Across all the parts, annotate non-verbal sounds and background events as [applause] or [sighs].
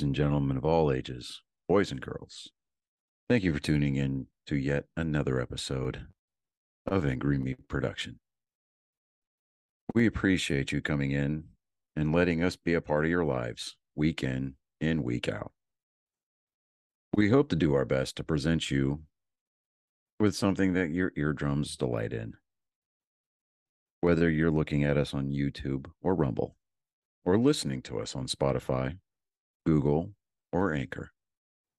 Ladies and gentlemen of all ages, boys and girls, thank you for tuning in to yet another episode of Angry Meat Production. We appreciate you coming in and letting us be a part of your lives week in and week out. We hope to do our best to present you with something that your eardrums delight in. Whether you're looking at us on YouTube or Rumble, or listening to us on Spotify, Google, or Anchor,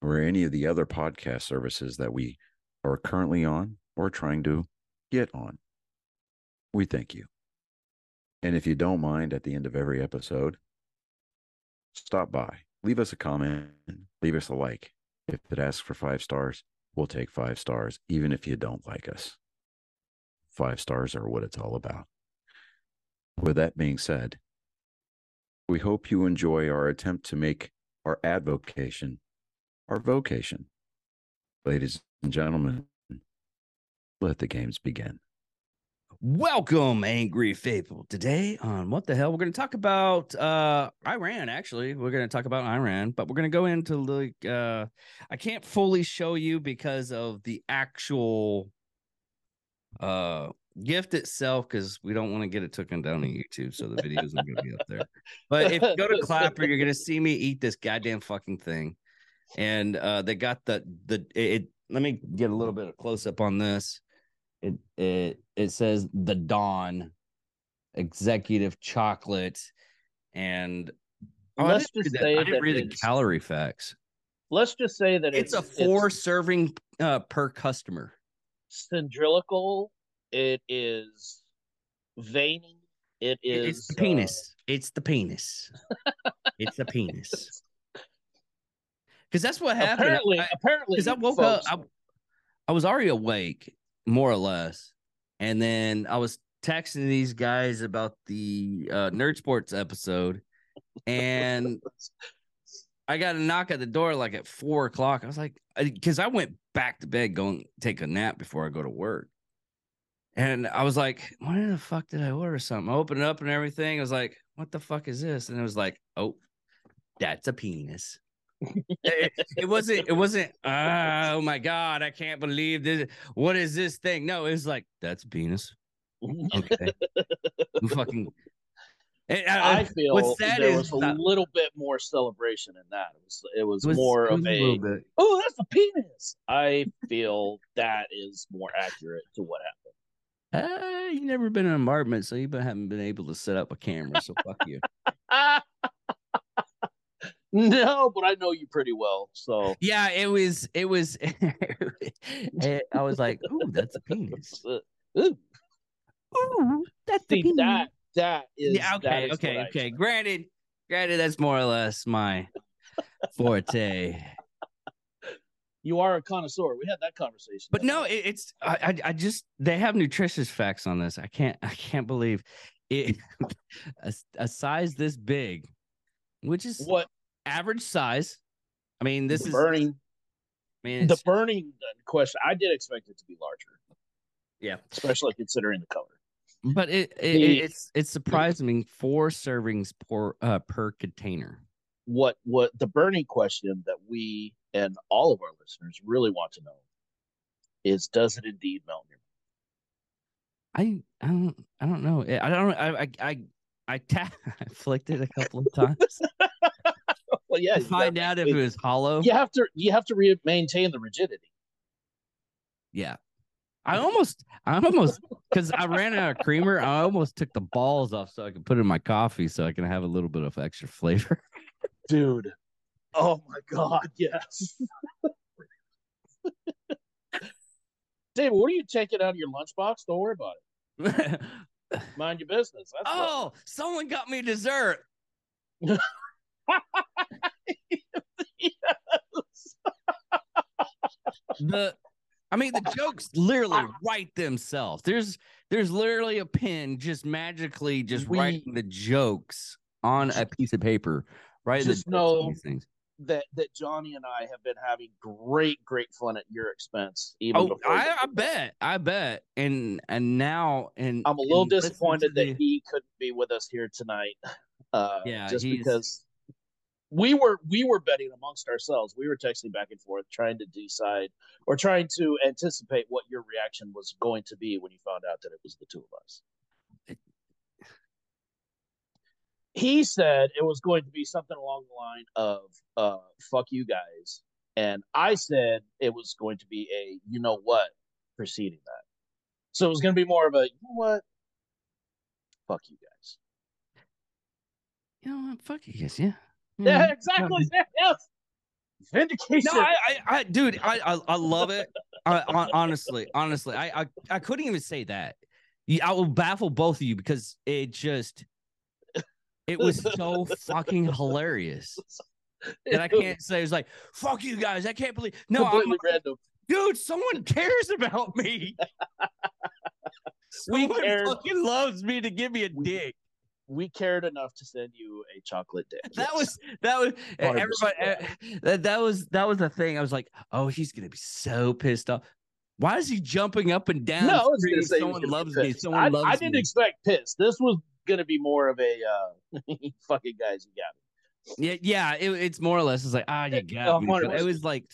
or any of the other podcast services that we are currently on or trying to get on. We thank you. And if you don't mind, at the end of every episode, stop by, leave us a comment, leave us a like. If it asks for five stars, we'll take five stars, even if you don't like us. Five stars are what it's all about. With that being said, we hope you enjoy our attempt to make our advocation our vocation. Ladies and gentlemen, let the games begin. Welcome, angry faithful. Today on what the hell, we're going to talk about uh Iran. Actually, we're going to talk about Iran, but we're going to go into like uh I can't fully show you because of the actual uh gift itself because we don't want to get it taken down on YouTube, so the video isn't going to be up there. But if you go to [laughs] Clapper, you're going to see me eat this goddamn fucking thing, and uh they got the the it. Let me get a little bit of close up on this. It it it says the Dawn executive chocolate, and oh, Let's just say I didn't read the it's- calorie facts. Let's just say that It's, it's, a four serving uh, per customer. syndrilical. It is veiny. It is it's the uh, penis. it's the penis. it's the penis. [laughs] Because that's what happened. apparently, I- apparently, because I woke folks, up, I, I was already awake, more or less, and then I was texting these guys about the uh, Nerd Sports episode, and I got a knock at the door like at four o'clock. I was like, because I went back to bed, going take a nap before I go to work, and I was like, when the fuck did I order something? I opened it up and everything. I was like, what the fuck is this? And it was like, oh, that's a penis it, it wasn't it wasn't "Ah, oh my god i can't believe this what is this thing no it was like that's penis okay fucking uh, I feel what's sad there was a that- little bit more celebration in that. It was, it was, it was- more it was of a a, oh, that's a penis. I feel that is more accurate to what happened. Uh, you never been in an apartment so you haven't been able to set up a camera so fuck you [laughs] no, but I know you pretty well. So yeah it was it was it- [laughs] i was like ooh that's a penis [laughs] ooh, ooh that's see penis that that is yeah, okay, is okay, okay. Granted, granted, that's more or less my forte. You are a connoisseur. We had that conversation. But no, it, it's I, I I just they have nutritious facts on this. I can't I can't believe it. [laughs] a, a size this big, which is what average size. I mean, this the is burning I mean, the burning question. I did expect it to be larger, yeah, especially considering the color. but it, it, The- it's it's surprising four servings per uh, per container. What what the burning question that we and all of our listeners really want to know is does it indeed melt in I I don't I don't know. I don't I I I, I, ta- [laughs] I flicked it a couple of times [laughs] Well, yeah, to find out if it was hollow. you have to you have to re- maintain the rigidity. Yeah. I almost, I almost, because I ran out of creamer, I almost took the balls off so I could put it in my coffee so I can have a little bit of extra flavor. Dude. Oh my god, yes. [laughs] David, what are you taking out of your lunchbox? Don't worry about it. [laughs] Mind your business. That's oh, someone got me dessert. Yes. [laughs] The, I mean, the jokes literally write themselves. There's, there's literally a pen just magically just We- writing the jokes on a piece of paper. Right? Just the know- things. That that Johnny and I have been having great, great fun at your expense. Even Oh, I, I bet, I bet, and and now and I'm a little and listen to disappointed the- that he couldn't be with us here tonight. [laughs] Uh, Yeah, just he's- because we were we were betting amongst ourselves. We were texting back and forth, trying to decide or trying to anticipate what your reaction was going to be when you found out that it was the two of us. He said it was going to be something along the line of uh fuck you guys. And I said it was going to be a you know what preceding that. So it was gonna be more of a you know what? Fuck you guys. You know what? Fuck you guys. Yeah. [laughs] Yeah, Mhm. [laughs] exactly. Yes. Vindication. No, I, I, I dude, I, I, I love it. I, [laughs] hon- honestly, honestly, I, I, I couldn't even say that. I will baffle both of you because it just, it was so fucking hilarious that I can't say. It's like, fuck you guys. I can't believe. No, I'm, random. dude, someone cares about me. [laughs] We Someone cared. fucking loves me to give me a We- dick. We cared enough to send you a chocolate dick. That Yes. was that was 100%. everybody. That that was that was the thing. I was like, oh, he's gonna be so pissed off. Why is he jumping up and down? no. I was gonna say someone loves me. Someone I, loves I didn't me. expect piss. This was gonna be more of a uh, [laughs] fucking guys. You got me. Yeah, yeah. It, it's more or less. It's like ah, you got me. It was like,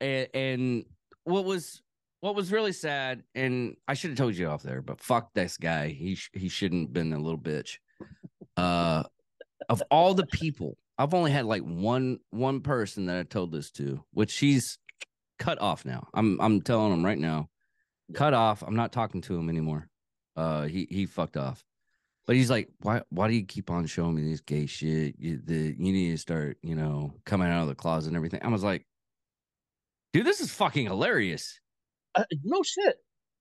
and, and what was what was really sad, and I should have told you off there, but fuck this guy. He sh- he shouldn't have been a little bitch. Uh, of all the people, I've only had like one one person that I told this to, which he's cut off now. I'm I'm telling him right now, cut off. I'm not talking to him anymore. Uh, he he fucked off. But he's like, why why do you keep on showing me this gay shit? You the you need to start, you know, coming out of the closet and everything. I was like, dude, this is fucking hilarious. Uh, no shit.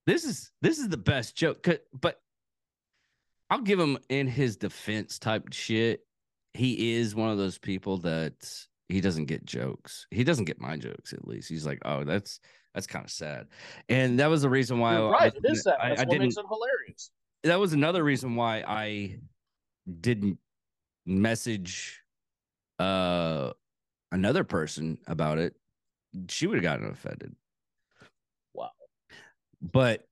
This is this is the best joke. But I'll give him in his defense type shit. He is one of those people that he doesn't get jokes. He doesn't get my jokes at least. He's like, oh, that's that's kind of sad. And that was the reason why You're I, right. I, It is. I, That's I what didn't makes it hilarious. that was another reason why I didn't message uh another person about it. She would have gotten offended. Wow. But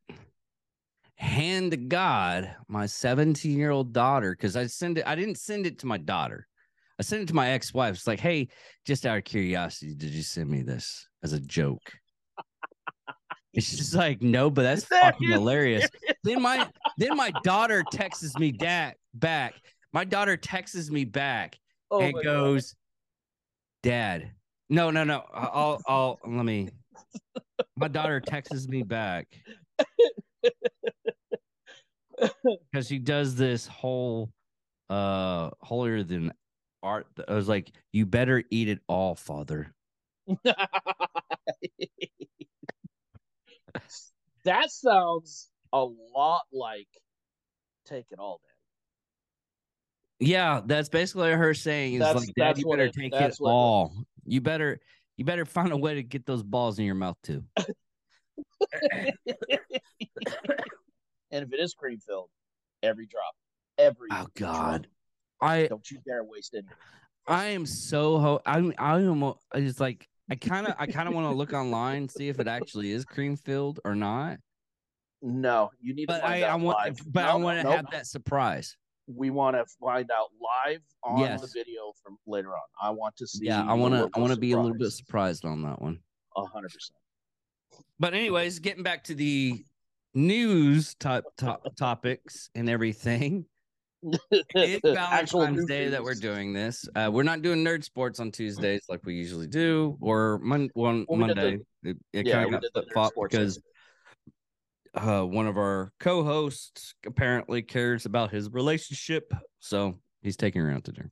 hand to God, my 17 year old daughter, because I send it, I didn't send it to my daughter. I sent it to my ex-wife. It's like, hey, just out of curiosity, did you send me this as a joke? And she's like, no, but that's That fucking hilarious. Then my then my daughter texts me back back. My daughter texts me back Oh and my God. goes, Dad. No, no, no. I'll I'll let me. My daughter texts me back [laughs] because she does this whole uh holier than art. I was like, you better eat it all, father. [laughs] that sounds a lot like take it all, Dad. Yeah, that's basically her saying is That's- like, Dad, you better it- take it what it all. You better you better find a way to get those balls in your mouth too. [laughs] and if it is cream filled, every drop, every Oh drop. God. I don't you dare waste any. I am so ho- I'm I am it's like I kind of I kind of want to look online see if it actually is cream filled or not. No, you need to But find I, I want live. but I want to no, have that surprise. We want to find out live on the video from later on. I want to see. Yeah, I want to I want to be a little bit surprised on that one. A hundred percent. But anyways, getting back to the news type top topics and everything. [laughs] It's Valentine's Day that we're doing this. Uh, we're not doing nerd sports on Tuesdays like we usually do, or mon- one Well, we did the- Monday. it it Yeah, kind of got flip flop because uh, one of our co-hosts apparently cares about his relationship, so he's taking her out to dinner.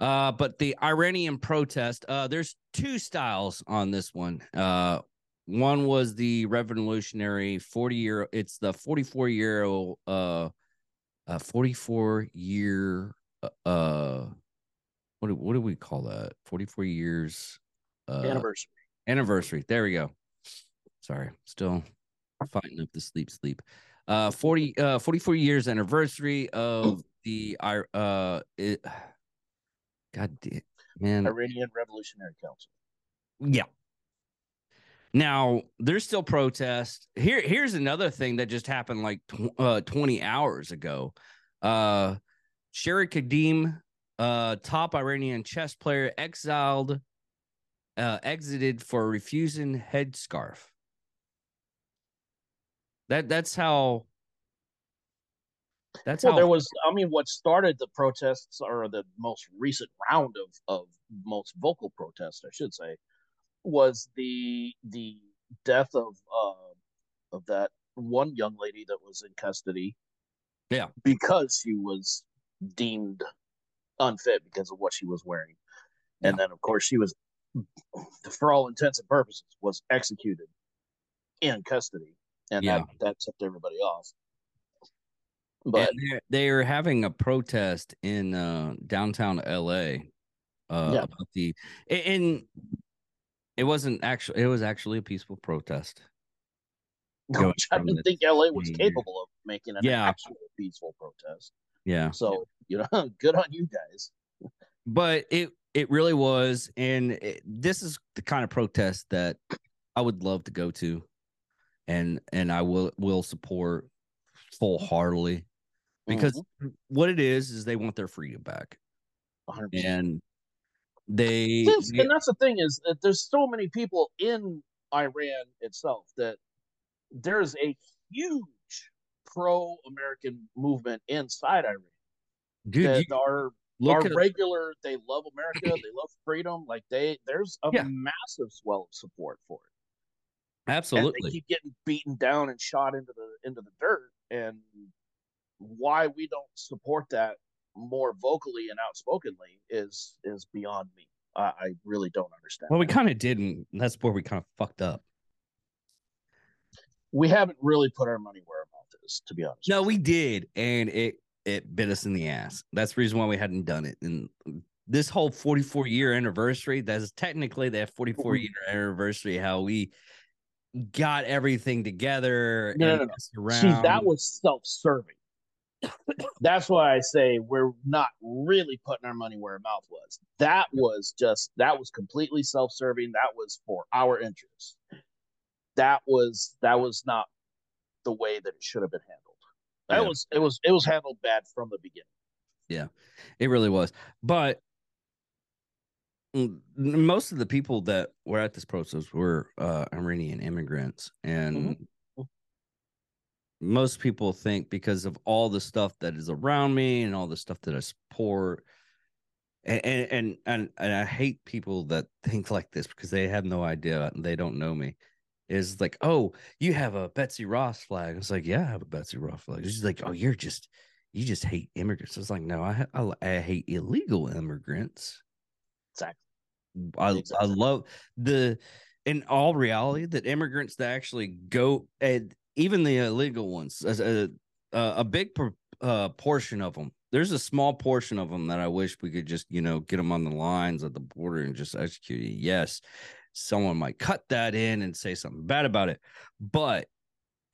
Uh, but the Iranian protest, uh, there's two styles on this one. Uh, one was the revolutionary 40 year, it's the 44 year old, uh, uh, 44 year, uh, uh, what do, what do we call that? 44 years, uh, anniversary. anniversary. There we go. Sorry, still fighting up the sleep sleep. Uh 40 uh 44 years anniversary of the uh it, [sighs] God damn man. Iranian Revolutionary Council. Yeah. Now there's still protests. Here, here's another thing that just happened like tw- uh, 20 hours ago. Uh, Sherry Khadem uh, top Iranian chess player exiled, uh, exited for refusing headscarf. That that's how. That's well, how there was. I mean, what started the protests, or the most recent round of of most vocal protests, I should say, was the the death of uh, of that one young lady that was in custody. Yeah, because she was deemed unfit because of what she was wearing, and then of course she was, for all intents and purposes, was executed in custody, and Yeah. that that tipped everybody off. But they're, they're having a protest in uh, downtown LA uh, Yeah. about the and it wasn't actually it was actually a peaceful protest. [laughs] which I didn't think LA was capable of making an Yeah. actual peaceful protest. Yeah, So you know, [laughs] good on you guys. but it it really was, and it, this is the kind of protest that I would love to go to, and and I will will support full heartedly because mm-hmm. what it is is they want their freedom back, 100%. and they, and that's the thing is that there's so many people in Iran itself that there's a huge pro-American movement inside Iran dude, that you are are regular. They love America. [laughs] they love freedom. Like they, there's a Yeah. massive swell of support for it. Absolutely. keep getting beaten down and shot into the into the dirt and why we don't support that more vocally and outspokenly is is beyond me i, I really don't understand Well, we kind of didn't. That's where we kind of fucked up. we haven't really put our money where our mouth is to be honest No, we did, and it it bit us in the ass. That's the reason why we hadn't done it. And this whole 44 year anniversary, that's technically that 44 year anniversary, how we got everything together. No, and no, no. see that was self-serving [coughs] that's why i say we're not really putting our money where our mouth was that was just that was completely self-serving that was for our interests that was that was not the way that it should have been handled that Yeah. was it was it was handled bad from the beginning Yeah, It really was. But most of the people that were at this protest were uh, Iranian immigrants. And Mhm. most people think because of all the stuff that is around me and all the stuff that I support. And, and and and I hate people that think like this because they have no idea and they don't know me. Is like, oh, you have a Betsy Ross flag. It's like, yeah, I have a Betsy Ross flag. She's like, oh, you're just you just hate immigrants. It's like, no, I I, I hate illegal immigrants. exactly I I love the in all reality that immigrants that actually go and even the illegal ones as a a, a big uh, portion of them. There's a small portion of them that I wish we could just you know get them on the lines at the border and just execute it. Yes, someone might cut that in and say something bad about it, but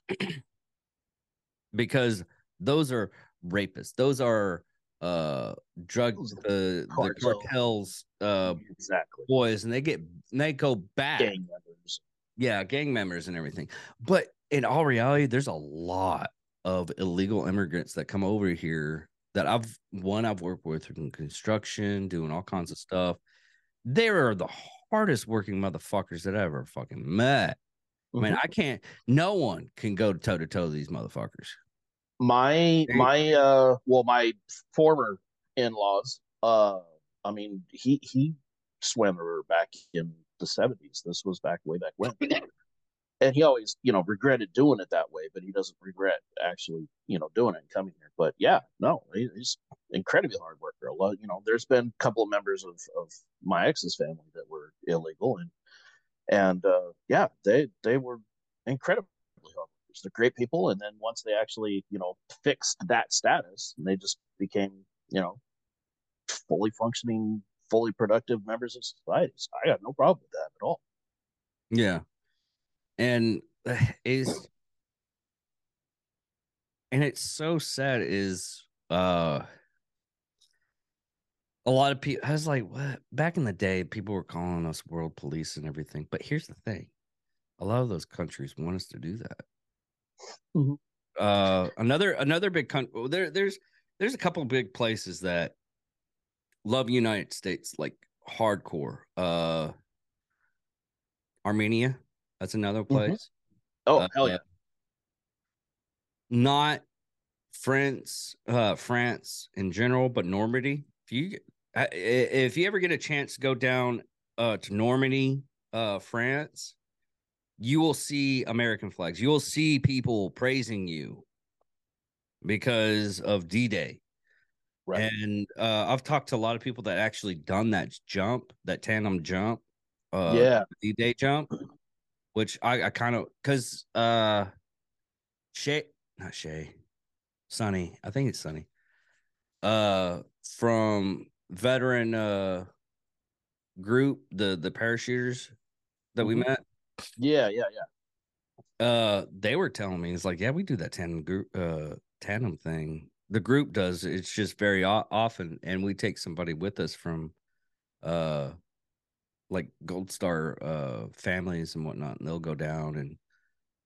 [clears throat] because those are rapists, those are uh drug the, the cartels. uh exactly. boys and they get they go back. Gang members. Yeah gang members and everything. But in all reality there's a lot of illegal immigrants that come over here that i've one i've worked with in construction doing all kinds of stuff. They are the hardest working motherfuckers that i ever fucking met. I mean Mhm. i can't no one can go toe to toe these motherfuckers my my uh well my former in-laws uh i mean he he swam the river back in the 70s this was back way back when. And he always you know regretted doing it that way but he doesn't regret actually you know doing it and coming here. But yeah no he's incredibly hard worker. A lot you know there's been a couple of members of of my ex's family that were illegal and and uh yeah they they were incredibly hard they're great people and then once they actually you know fixed that status they just became you know fully functioning fully productive members of society so i got no problem with that at all Yeah. And [sighs] is and it's so sad is uh a lot of people I was like, what back in the day, people were calling us world police and everything. But here's the thing. A lot of those countries want us to do that. Mhm. Uh another another big country there there's there's a couple big places that love United States like hardcore. Uh Armenia, that's another place. Oh Uh, hell yeah! Not France, uh France in general, but Normandy. If you I- i- if you ever get a chance to go down uh to Normandy, uh France, you will see American flags. You will see people praising you because of D-Day. Right. And uh, I've talked to a lot of people that actually done that jump, that tandem jump, uh, yeah. D Day jump, which I, I kind of because uh, Shay, not Shay, Sonny, I think it's Sonny, uh, from veteran uh group, the the parachuters that we Mhm. met, Yeah. Yeah. Yeah. uh, they were telling me it's like, yeah, we do that tandem group, uh, tandem thing. The group does. It's just very o- often, and we take somebody with us from, uh, like Gold Star uh families and whatnot, and they'll go down and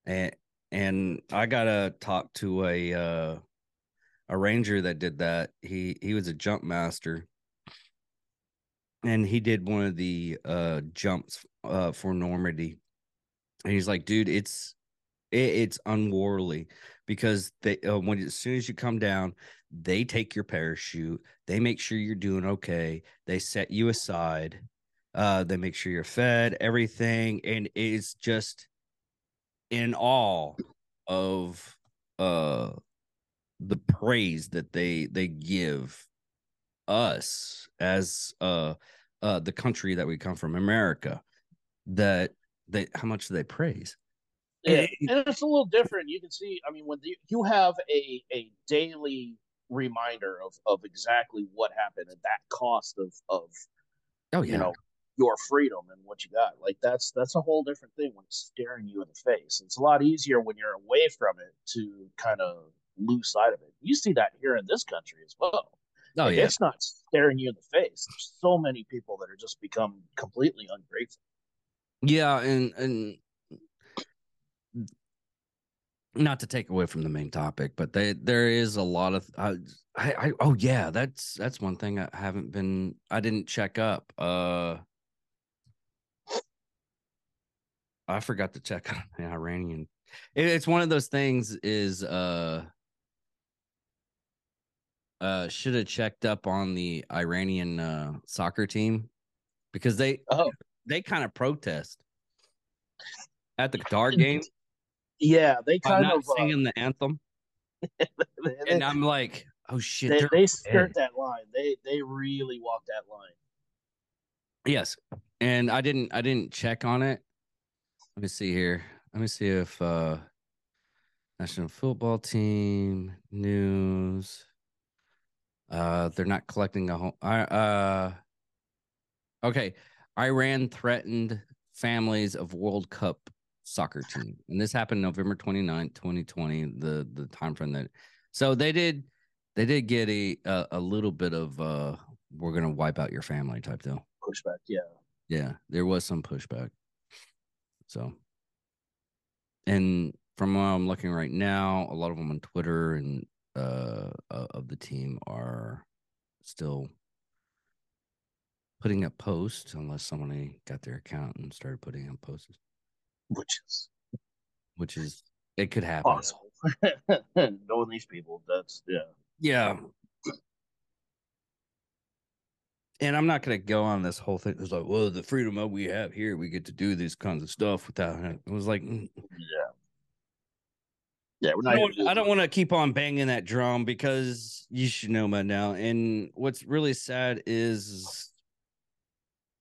and and I gotta talk to a uh a ranger that did that. He he was a jump master, and he did one of the uh jumps uh for Normandy, and he's like, dude, it's it, it's unworldly because they uh, when as soon as you come down, they take your parachute, they make sure you're doing okay, they set you aside, uh, they make sure you're fed, everything, and it's just in awe of uh the praise that they they give us as uh uh the country that we come from america that they how much do they praise Yeah, and it's a little different. You can see, I mean, when the, you have a a daily reminder of of exactly what happened at that cost of of oh you know your freedom and what you got, like that's that's a whole different thing when it's staring you in the face. It's a lot easier when you're away from it to kind of lose sight of it. You see that here in this country as well. oh Like, yeah It's not staring you in the face. There's so many people that are just become completely ungrateful. Yeah and and not to take away from the main topic but they there is a lot of uh, I, I oh yeah that's that's one thing i haven't been i didn't check up uh i forgot to check [laughs] on the iranian it, it's one of those things is uh uh should have checked up on the iranian uh soccer team because they Oh. They kind of protest at the Qatar game [laughs] Yeah, they kind of uh, singing the anthem, they, [laughs] and I'm like, oh shit, they, they're skirt that line. They they really walk that line. yes, and I didn't I didn't check on it. Let me see here. Let me see if uh national football team news. Uh, they're not collecting a whole. I uh, okay. Iran threatened families of World Cup soccer team, and this happened November 29th, 2020. The the time frame that so they did they did get a a, a little bit of uh we're gonna wipe out your family type deal. Pushback. Yeah. Yeah, there was some pushback. So, and from what I'm looking right now, a lot of them on Twitter and uh uh, of the team are still putting up posts unless somebody got their account and started putting up posts, Which is which is it could happen. possible. [laughs] Knowing these people, that's yeah. Yeah. And I'm not to go on this whole thing. It's like, well, the freedom that we have here, we get to do these kinds of stuff without. It was like, mm, Yeah. Yeah, we're I don't, I don't want to keep on banging that drum because you should know by now. And what's really sad is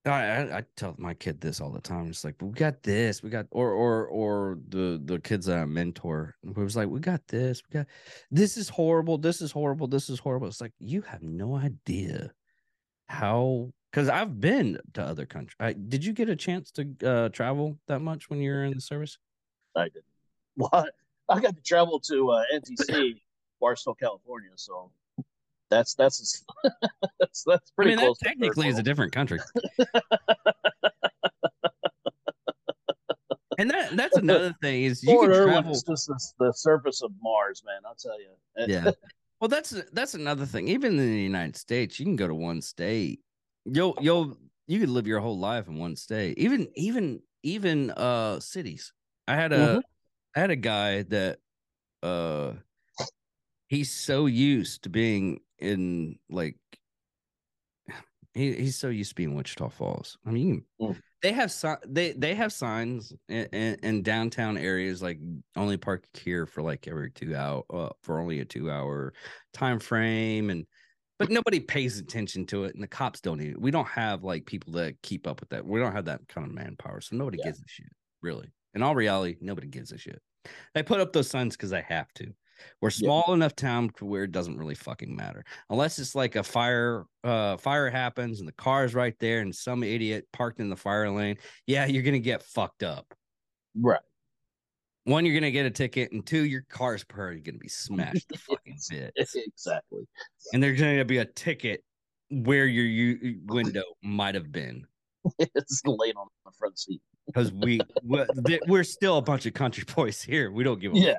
I, I, I tell my kid this all the time. It's like we got this, we got or or or the the kids that I mentor. It was like we got this, we got this is horrible, this is horrible, this is horrible. It's like you have no idea how because I've been to other countries. I, did you get a chance to uh, travel that much when you were in the service? I did. [laughs] Well, I got to travel to uh, NTC, Barstow, California. So that's that's [laughs] that's that's I pretty mean, close. third technically is a different country. [laughs] and that that's another thing is you Fort can travel. just the, the surface of Mars, man. I'll tell you. [laughs] Yeah. Well, that's that's another thing. Even in the United States, you can go to one state. You'll you'll you could live your whole life in one state. Even even even uh cities. I had a Mhm. I had a guy that uh he's so used to being in like he, he's so used to being Wichita Falls. I mean, can- Mm. they have si- they they have signs in, in, in downtown areas like only park here for like every two hour uh, for only a two hour time frame and but nobody pays attention to it and the cops don't even we don't have like people that keep up with that we don't have that kind of manpower so nobody Yeah. gives a shit really in all reality nobody gives a shit they put up those signs because they have to we're Yeah. small enough town to where it doesn't really fucking matter unless it's like a fire uh fire happens and the car's right there and some idiot parked in the fire lane yeah you're gonna get fucked up Right. one you're gonna get a ticket and two your car's probably gonna be [laughs] smashed to fucking bits exactly. and there's gonna be a ticket where your u- window might have been [laughs] it's laid on the front seat. because we we're, we're still a bunch of country [laughs] boys here we don't give a Yeah.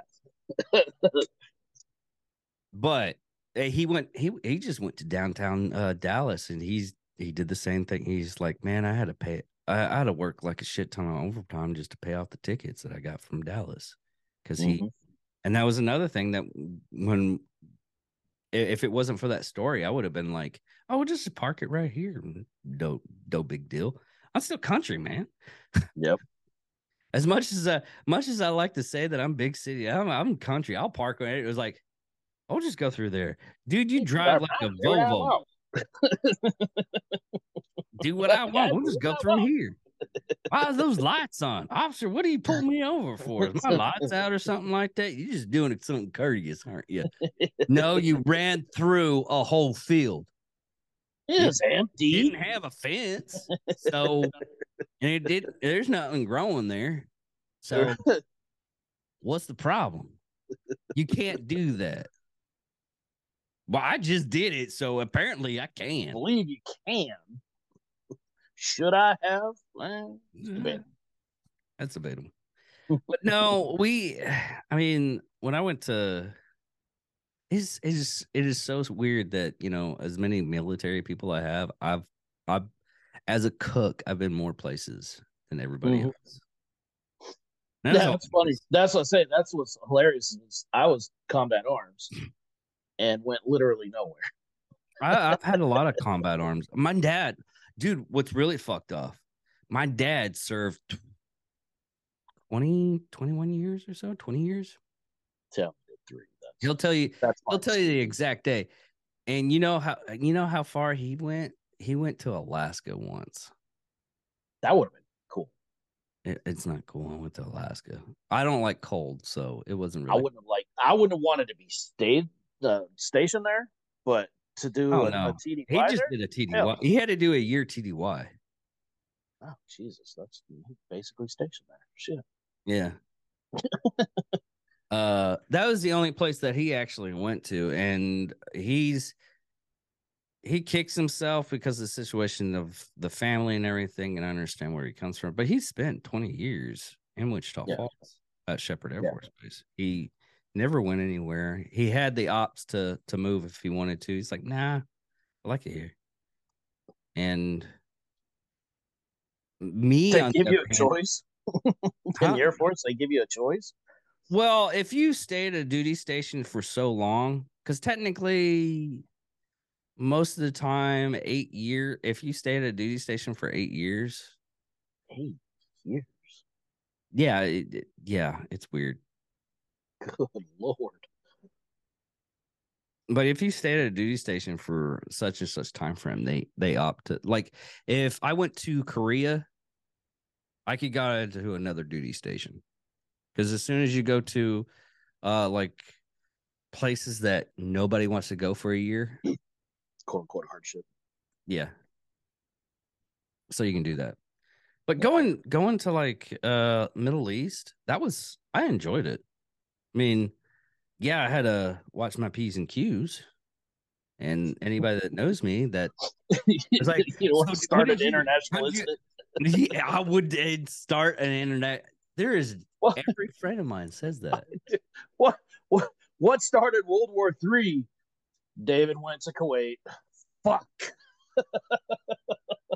But uh, he went he he just went to downtown uh dallas and he's he did the same thing he's like man i had to pay i, I had to work like a shit ton of overtime just to pay off the tickets that i got from dallas because he Mhm. and that was another thing that when if it wasn't for that story i would have been like oh we'll just park it right here no no big deal i'm still country man Yep. As much as uh, much as i like to say that i'm big city i'm, I'm country i'll park it it was like i'll just go through there. Dude you drive like a [laughs] volvo. do what i want we'll just go through here. Why is those lights on? Officer what are you pulling me over for? Is my lights out or something like that? You're just doing it something courteous aren't you? No you ran through a whole field It's empty. didn't have a fence so [laughs] and it did there's nothing growing there so [laughs] what's the problem you can't do that well i just did it so apparently i can believe you can. Should I have? Well, it's debatable. That's debatable. but no, we [sighs] I mean, when I went to it's it's it is so weird that, you know, as many military people I have, I've I've as a cook, I've been more places than everybody Mhm. else. That's all- That's funny. That's what I say. That's what's hilarious. Is I was combat arms and went literally nowhere. I, I've had a lot of [laughs] combat arms. My dad, dude, what's really fucked off? My dad served 20, 21 years or so, 20 years. Tell me the three. That's, He'll tell you that's He'll tell you the exact day. And you know how you know how far he went? He went to Alaska once. That would have been cool. It- it's not cool. I went to Alaska. I don't like cold, so it wasn't I wouldn't have like. I wouldn't have wanted to be stayed uh, stationed there, but to do Oh, a, no. a TDY he just there? did a TDY. Hell. He had to do a year TDY. Oh Jesus, that's basically stationed there. Shit. Yeah. [laughs] uh that was the only place that he actually went to and he's he kicks himself because of the situation of the family and everything and I understand where he comes from but he spent 20 years in Wichita Yeah. Falls at Sheppard Air Yeah. Force Base he never went anywhere he had the ops to to move if he wanted to he's like nah I like it here and me They give you a hand- choice [laughs] Huh? in the Air Force. They give you a choice. Well, if you stay at a duty station for so long, because technically, most of the time, eight year. If you stay at a duty station for eight years, Eight years. yeah, it, it- yeah, it's weird. Good lord. But if you stay at a duty station for such and such time frame, they they opt to like. If I went to Korea, I could go to another duty station because as soon as you go to, uh, like places that nobody wants to go for a year, Quote unquote hardship. Yeah. So you can do that. But going going to like uh Middle East, that was I enjoyed it. I mean, yeah, I had to watch my P's and Q's. And anybody that knows me that [laughs] it's like, you so know, started international you- [laughs] yeah, I would uh, start an internet. There is What? every friend of mine says [laughs] that. what what what started World War Three David went to Kuwait. Fuck.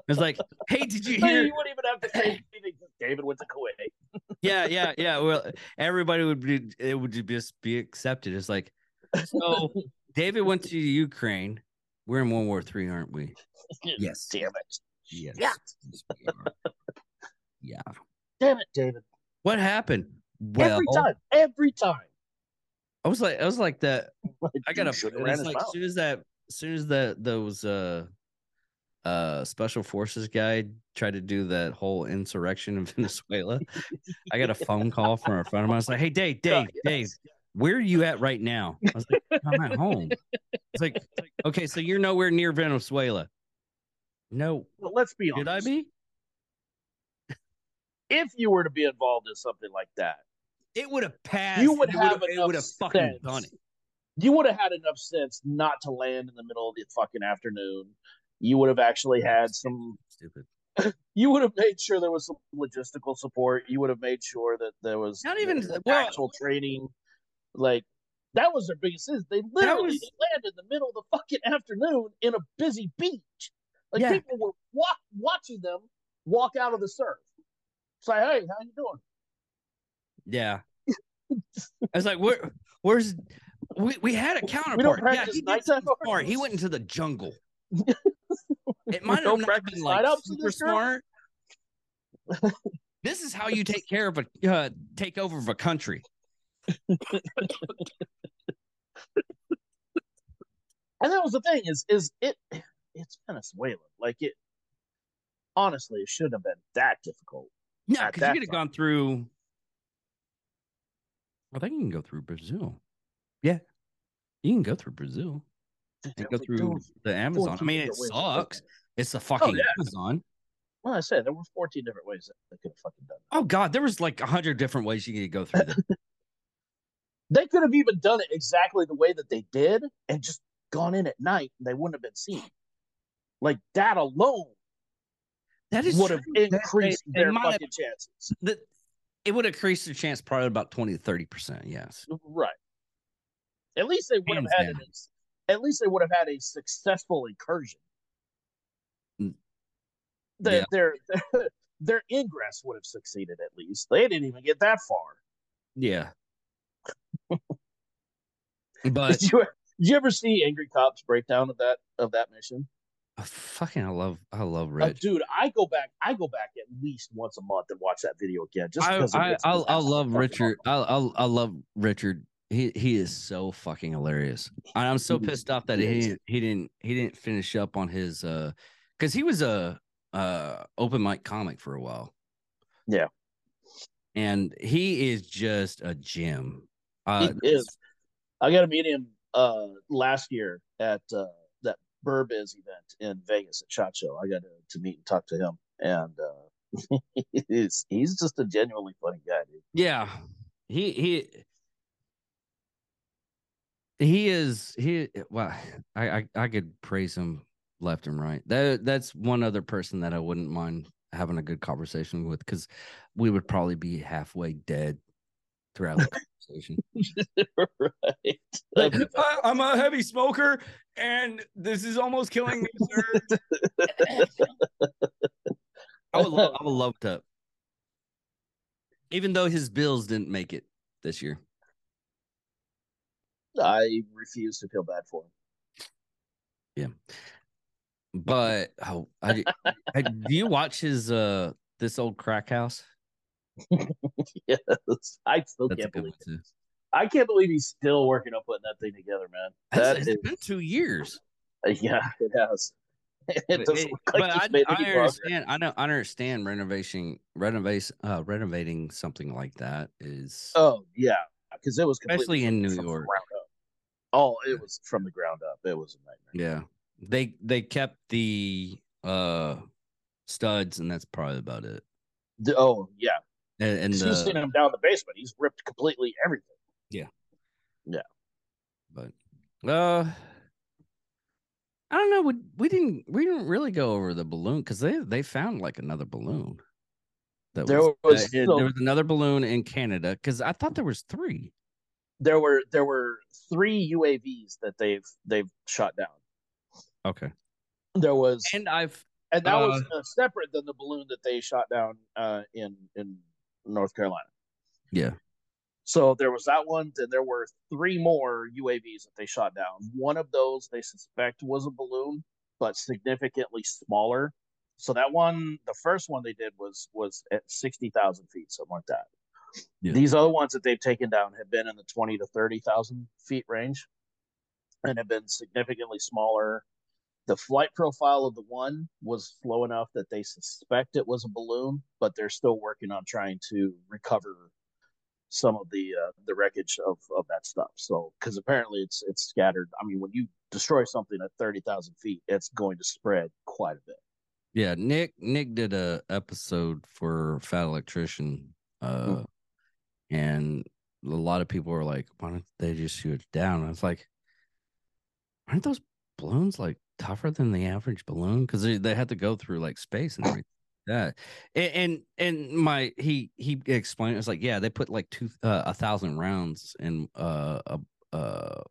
It's like, hey, did you [laughs] hear? you wouldn't even have to say anything. David went to Kuwait. yeah, yeah, [laughs] yeah. Well, everybody would be. It would just be accepted. It's like, so David went to Ukraine. We're in World War Three, aren't we? Yes. Damn it. Yes. Yeah. Yes, we are. yeah. Damn it, David. What happened? Well, every time. Every time. I was like, I was like that. [laughs] I got a. It's like as soon as that, as soon as that those uh, uh, special forces guy tried to do that whole insurrection in [laughs] Venezuela, I got a phone [laughs] call from a friend of mine. I was like, "Hey, Dave, Dave, Dave, where are you at right now?" I was like, "I'm at home." It's like, okay, so you're nowhere near Venezuela. No, But let's be should honest. I be? If you were to be involved in something like that, It would have passed. you would have It enough would have fucking sense. done it. You would have had enough sense not to land in the middle of the fucking afternoon. You would have actually had some Stupid. [laughs] you would have made sure there was some logistical support. You would have made sure that there was Not even- the well- actual training. Like that was their biggest thing. They literally was- they landed in the middle of the fucking afternoon in a busy beach. Like Yeah. people were wa- watching them walk out of the surf. Say, hey, how you doing? Yeah. [laughs] I was like, where where's we, we had a counterpart. Yeah, he did nighttime something smart. He went into the jungle. [laughs] It might have don't been like super this smart. [laughs] this is how you take care of a uh, take over of a country. And that was the thing is is it it's Venezuela. Like it honestly it shouldn't have been that difficult. No, because you could have gone through. I think you can go through Brazil. Yeah, you can go through Brazil and go through the Amazon. I mean, it different ways of sucks. It's the oh, fucking yeah. Amazon. Well, I said there were 14 different ways that they could have fucking done it. Oh God, there was like a hundred different ways you could go through. [laughs] They could have even done it exactly the way that they did and just gone in at night and they wouldn't have been seen. Like that alone That is would have increased they their fucking chances. that it would increase their chance probably about 20 to 30 percent yes Right. At least they would have had down. an, at least they would have had a successful incursion. Mm. The- Yeah. Their, their [laughs] their ingress would have succeeded at least. They didn't even get that far. yeah [laughs] but Did you did you ever see Angry Cops breakdown of that of that mission? Uh, fucking i love i love Uh, dude, I go back. I go back at least once a month and watch that video again. Just I, because I, me I, I love richard. I, I, I love richard he he is so fucking hilarious and i'm so pissed off that he he didn't he didn't he didn't finish up on his uh because he was a uh open mic comic for a while Yeah. and he is just a gem uh He is. I got to meet him uh last year at uh Burbiz event in Vegas at Shot Show. I got to, to meet and talk to him, and uh [laughs] he's he's just a genuinely funny guy, dude. Yeah, he he he is he. Well, I I, I could praise him left and right. That that's one other person that I wouldn't mind having a good conversation with because we would probably be halfway dead throughout the conversation. [laughs] right? Like, "I- I'm a heavy smoker, and this is almost killing me, sir. [laughs] I would love, I would love to. Even though his bills didn't make it this year. I refuse to feel bad for him. Yeah, but oh, I, I, do you watch his uh this old crack house? [laughs] [laughs] Yes, I still That's can't believe it. too. I can't believe he's still working on putting that thing together, man. That It's is, been two years. [laughs] yeah, it has. [laughs] It But, doesn't it- look like he's I, I understand. I know. I understand renovation, renovation, uh, renovating something like that is. Oh yeah, because it was Especially in New York. Oh, it was from the ground up. It was a nightmare. yeah, they they kept the uh studs, and that's probably about it. The- oh yeah, And, and 'Cause you've seen the, him down the basement. He's ripped completely everything. Yeah. Yeah. But uh, I don't know. We we didn't we didn't really go over the balloon because they they found like another balloon. That There was uh, so- there was another balloon in Canada because I thought there was three. there were there were three UAVs that they've they've shot down. Okay. There was And I've and that was uh, uh, separate than the balloon that they shot down uh, in in North Carolina. yeah. So there was that one. Then there were three more UAVs that they shot down. One of those they suspect was a balloon, but significantly smaller. So that one, the first one they did was was at sixty thousand feet, something like that. Yeah. These other ones that they've taken down have been in the twenty to thirty thousand feet range, and have been significantly smaller. The flight profile of the one was slow enough that they suspect it was a balloon, but they're still working on trying to recover some of the uh, the wreckage of, of that stuff. So because apparently it's it's scattered. I mean, when you destroy something at thirty thousand feet, it's going to spread quite a bit. Yeah, Nick Nick did a episode for Fat Electrician, uh, Hmm. and a lot of people were like, "Why don't they just shoot it down?" I was like, "Aren't those balloons like tougher than the average balloon? Because they, they had to go through like space and everything." like That and, and and my he he explained it was like yeah they put like two uh, a thousand rounds in uh a uh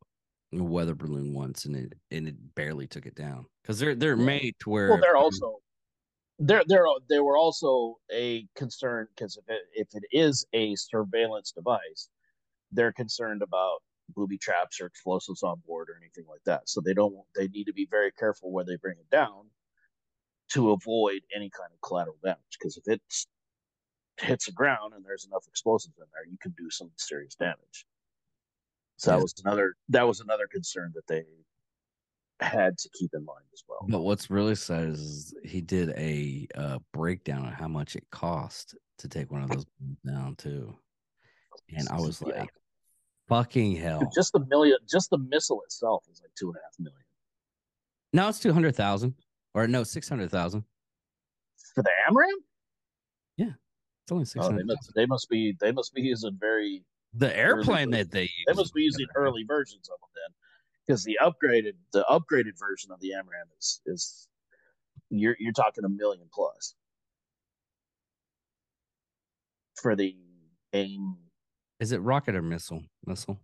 a weather balloon once and it and it barely took it down because they're they're made to where Well, they're also they're they're they were also a concern because if it if it is a surveillance device, they're concerned about booby traps or explosives on board or anything like that. So they don't they need to be very careful where they bring it down to avoid any kind of collateral damage. Because if it hits the ground and there's enough explosives in there, you can do some serious damage. So that was another that was another concern that they had to keep in mind as well. But what's really sad is he did a uh, breakdown of how much it cost to take one of those down too, and I was Yeah. "Fucking hell!" just the million, just the missile itself is like two and a half million Now it's two hundred thousand, or no, six hundred thousand. for the AMRAAM. It's only six Oh, they must, they must be, they must be using very, the airplane that they use. they must be using early versions of them then, because the upgraded, the upgraded version of the AMRAAM is is you're you're talking a million plus for the AIM Is it rocket or missile? Missile.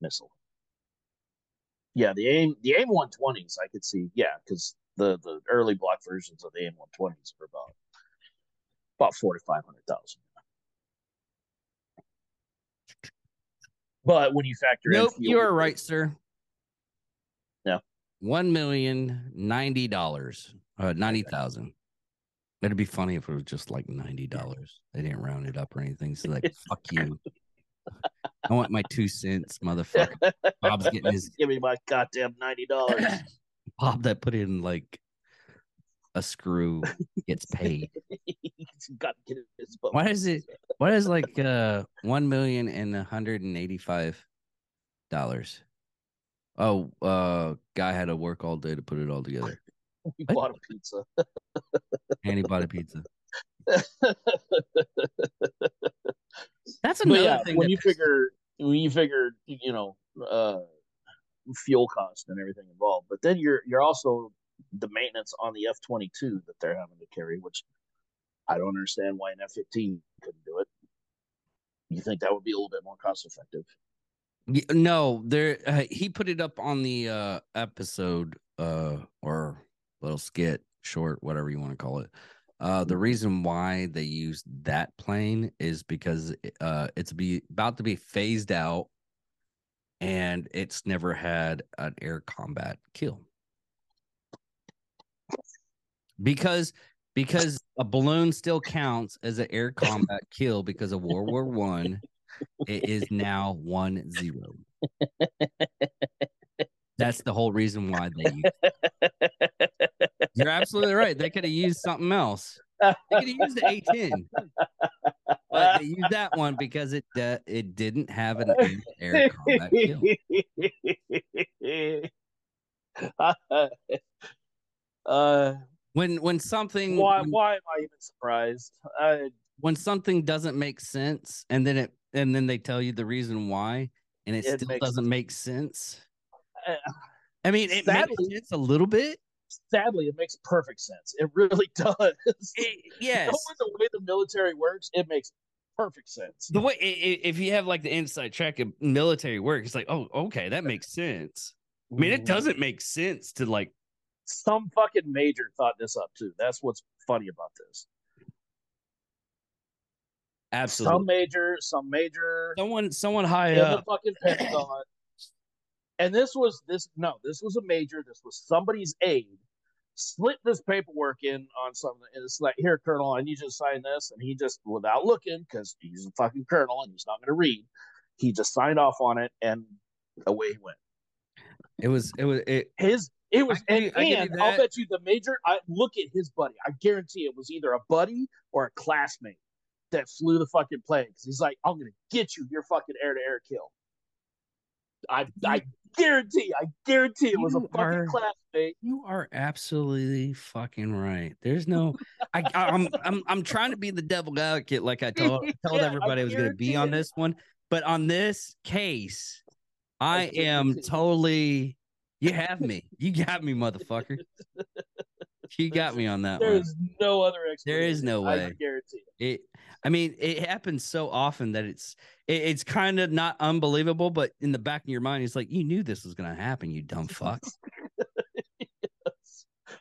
missile. Yeah, the AIM the AIM 120s I could see, yeah, because the the early block versions of the AIM 120s were about about forty five hundred thousand. But when you factor in. Nope, in, you are right, sir. Yeah. One million ninety dollars. Uh ninety thousand. It'd be funny if it was just like ninety dollars. They didn't round it up or anything. So like [laughs] fuck you. I want my two cents, motherfucker. Bob's [laughs] getting his Give me my goddamn ninety dollars. [clears throat] Bob that put in like a screw gets paid. [laughs] Got get his Why is it why is like uh one million and a hundred and eighty five dollars? Oh, uh guy had to work all day to put it all together. [laughs] What? bought a pizza. And he bought a pizza. That's But another yeah, thing. when you pisses- figure when you figure you know uh fuel cost and everything involved, but then you're you're also the maintenance on the F twenty two that they're having to carry, which I don't understand why an F fifteen couldn't do it. You think that would be a little bit more cost effective? No, there uh, he put it up on the uh episode uh or little skit, short, whatever you want to call it. Uh the reason why they use that plane is because uh it's be about to be phased out and it's never had an air combat kill. Because because a balloon still counts as an air combat kill because of World War One. It is now one zero. [laughs] That's the whole reason why they use. [laughs] You're absolutely right. They could have used something else. They could have used the A10, but they used that one because it uh, it didn't have an air, combat kill. [laughs] uh, When when something why? when, Why am I even surprised? I, when something doesn't make sense, and then it and then they tell you the reason why, and it, It still doesn't make sense. I- I mean, it Sadly- makes sense a little bit. Sadly, it makes perfect sense. It really [laughs] does. It- yes, Knowing the way the military works, it makes perfect sense. The way if you have like the inside track of military work, it's like, oh, okay, that makes sense. I mean, it Mm. doesn't make sense to like Some fucking major thought this up too. That's what's funny about this. absolutely Some major, some major someone someone high in the fucking Pentagon. And this was this no, this was a major. This was somebody's aide. Slipped this paperwork in on something, and it's like, "Here, Colonel, I need you to sign this." And he just, without looking, because he's a fucking colonel and he's not going to read, he just signed off on it, and away he went. It was it was it His it was, I and, I and I'll bet you the major. I look at his buddy. I guarantee it was either a buddy or a classmate that flew the fucking plane because he's like, "I'm gonna get you your fucking air to air kill." I I guarantee, I guarantee it was a fucking are- classmate. you are absolutely fucking right. There's no I I'm I'm I'm trying to be the devil advocate like I told [laughs] told Yeah, I everybody I was gonna be on this one. But on this case, I am totally you have me. You got me, motherfucker. You [laughs] got me on that There one. is no other explanation. There is no way. I guarantee it. It I mean, it happens so often that it's it, it's kind of not unbelievable, but in the back of your mind, it's like you knew this was gonna happen, you dumb fuck. [laughs]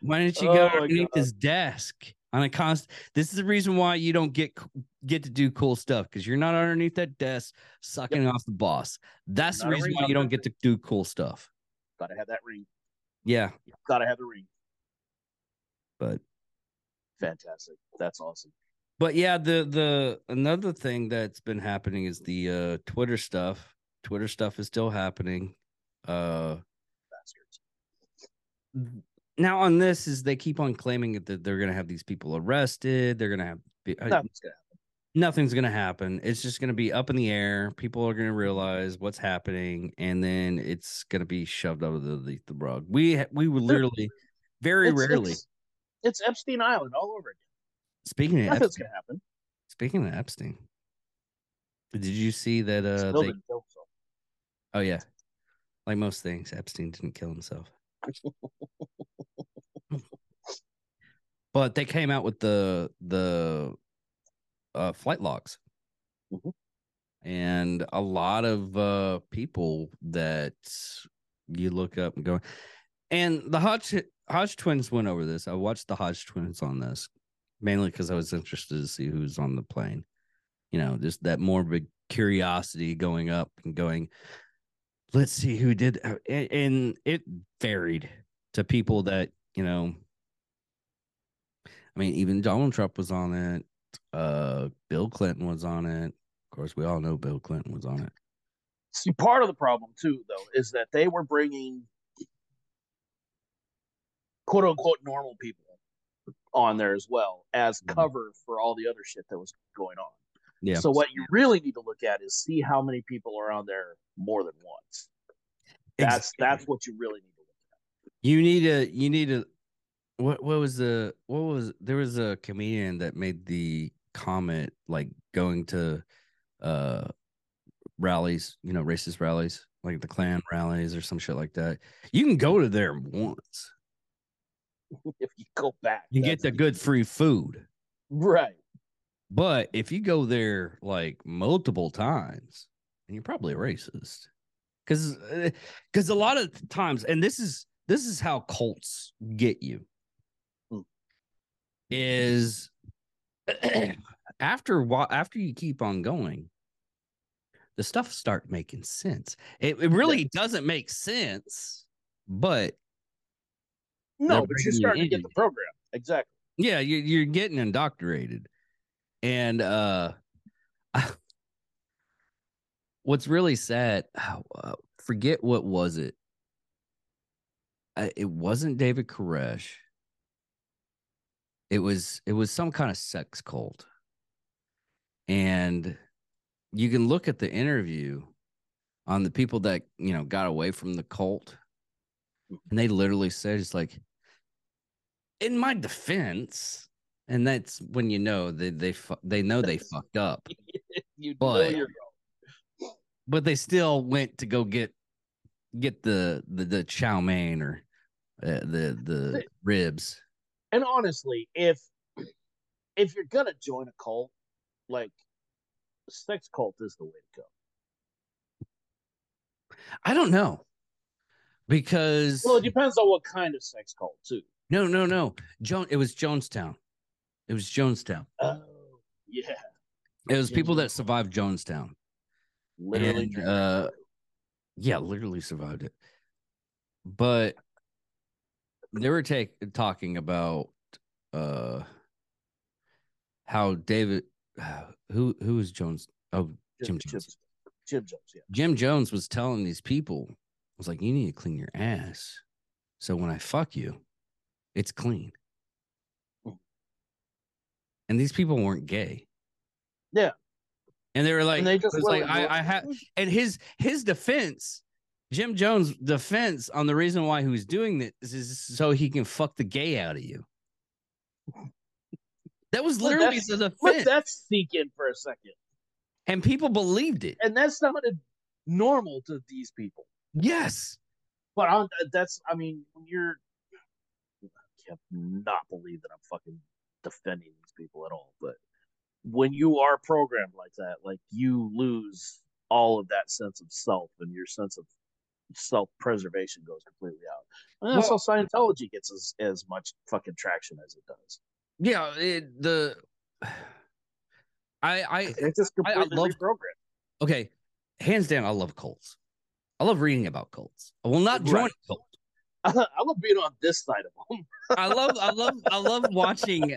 Why didn't you Oh go my underneath God. his desk on a constant? This is the reason why you don't get get to do cool stuff because you're not underneath that desk sucking off the boss. That's the Not a reason why you don't get to do cool stuff. Gotta have that ring. Yeah, Gotta have the ring. but Fantastic. That's awesome. But yeah, the the another thing that's been happening is the uh Twitter stuff. Twitter stuff is still happening. Uh Bastards. now on this is they keep on claiming that they're going to have these people arrested. They're going to have uh, Nothing's gonna happen. nothing's going to happen. It's just going to be up in the air. People are going to realize what's happening, and then it's going to be shoved under the, rug. We we would literally, very It's- rarely. It's, it's Epstein Island all over again. Speaking of Nothing's Epstein, gonna happen. speaking of Epstein, did you see that? Uh, they, didn't kill himself. oh yeah, like most things, Epstein didn't kill himself. [laughs] but they came out with the the uh, flight logs, Mhm. and a lot of uh, people that you look up and go, and the Hodge Hodge twins went over this. I watched the Hodge twins on this mainly because I was interested to see who's on the plane. You know, just that morbid curiosity going up and going. Let's see who did, uh, and it varied to people that you know. I mean, even Donald Trump was on it. Uh, Bill Clinton was on it. Of course, we all know Bill Clinton was on it. See, part of the problem too, though, is that they were bringing quote unquote normal people on there as well as Mhm. cover for all the other shit that was going on. Yeah. So what you really need to look at is see how many people are on there more than once. That's Exactly. that's what you really need to look at. You need a You need a What what was the what was there was a comedian that made the comment like going to uh rallies, you know, racist rallies, like the Klan rallies or some shit like that. You can go to there once. [laughs] If you go back, You get the good free food. right. But if you go there like multiple times, and you're probably a racist. Cuz cuz a lot of times and this is this is how cults get you. Hmm. Is [clears throat] after while after you keep on going, the stuff start making sense. It, it really doesn't make sense, but No, They're but you're you starting to get the program exactly. yeah, you, you're getting indoctrinated. And uh [laughs] what's really sad, [sighs] uh, forget what was it? Uh, it wasn't David Koresh. It was it was some kind of sex cult. And you can look at the interview on the people that, you know, got away from the cult. And they literally said it's like in my defense, and that's when you know they they fu- they know they fucked up, [laughs] You know But- but they still went to go get get the the, the chow mein or uh, the the ribs. and honestly, if if you're gonna join a cult, like sex cult is the way to go. I don't know because Well, it depends on what kind of sex cult too. no, no, no. Joan, it was Jonestown. It was Jonestown. Oh, yeah, It was Yeah, people that survived Jonestown. literally. And, uh. Yeah, literally survived it. But they were take, talking about uh how David [sighs] who who was Jones? Oh, Jim Jim, Jones. Jim Jones, yeah. Jim Jones was telling these people, was like, you need to clean your ass. So when I fuck you, it's clean. Mm. And these people weren't gay. Yeah. And they were like, and they just like I, I have and his his defense, Jim Jones' defense on the reason why he was doing this is so he can fuck the gay out of you. That was literally the Let defense. that sink in for a second. And people believed it. And that sounded normal to these people. Yes. But on, uh, that's, I mean, when you're, I cannot believe that I'm fucking defending these people at all. But when you are programmed like that, like you lose all of that sense of self and your sense of self preservation goes completely out. And that's Well- how Scientology gets as, as much fucking traction as it does. Yeah, it, the [sighs] I I It's just I- I completely love- reprogrammed. okay, hands down, I love cults. I love reading about cults. I will not join Right. a cult. [laughs] I love being on this side of them. I love I love I love watching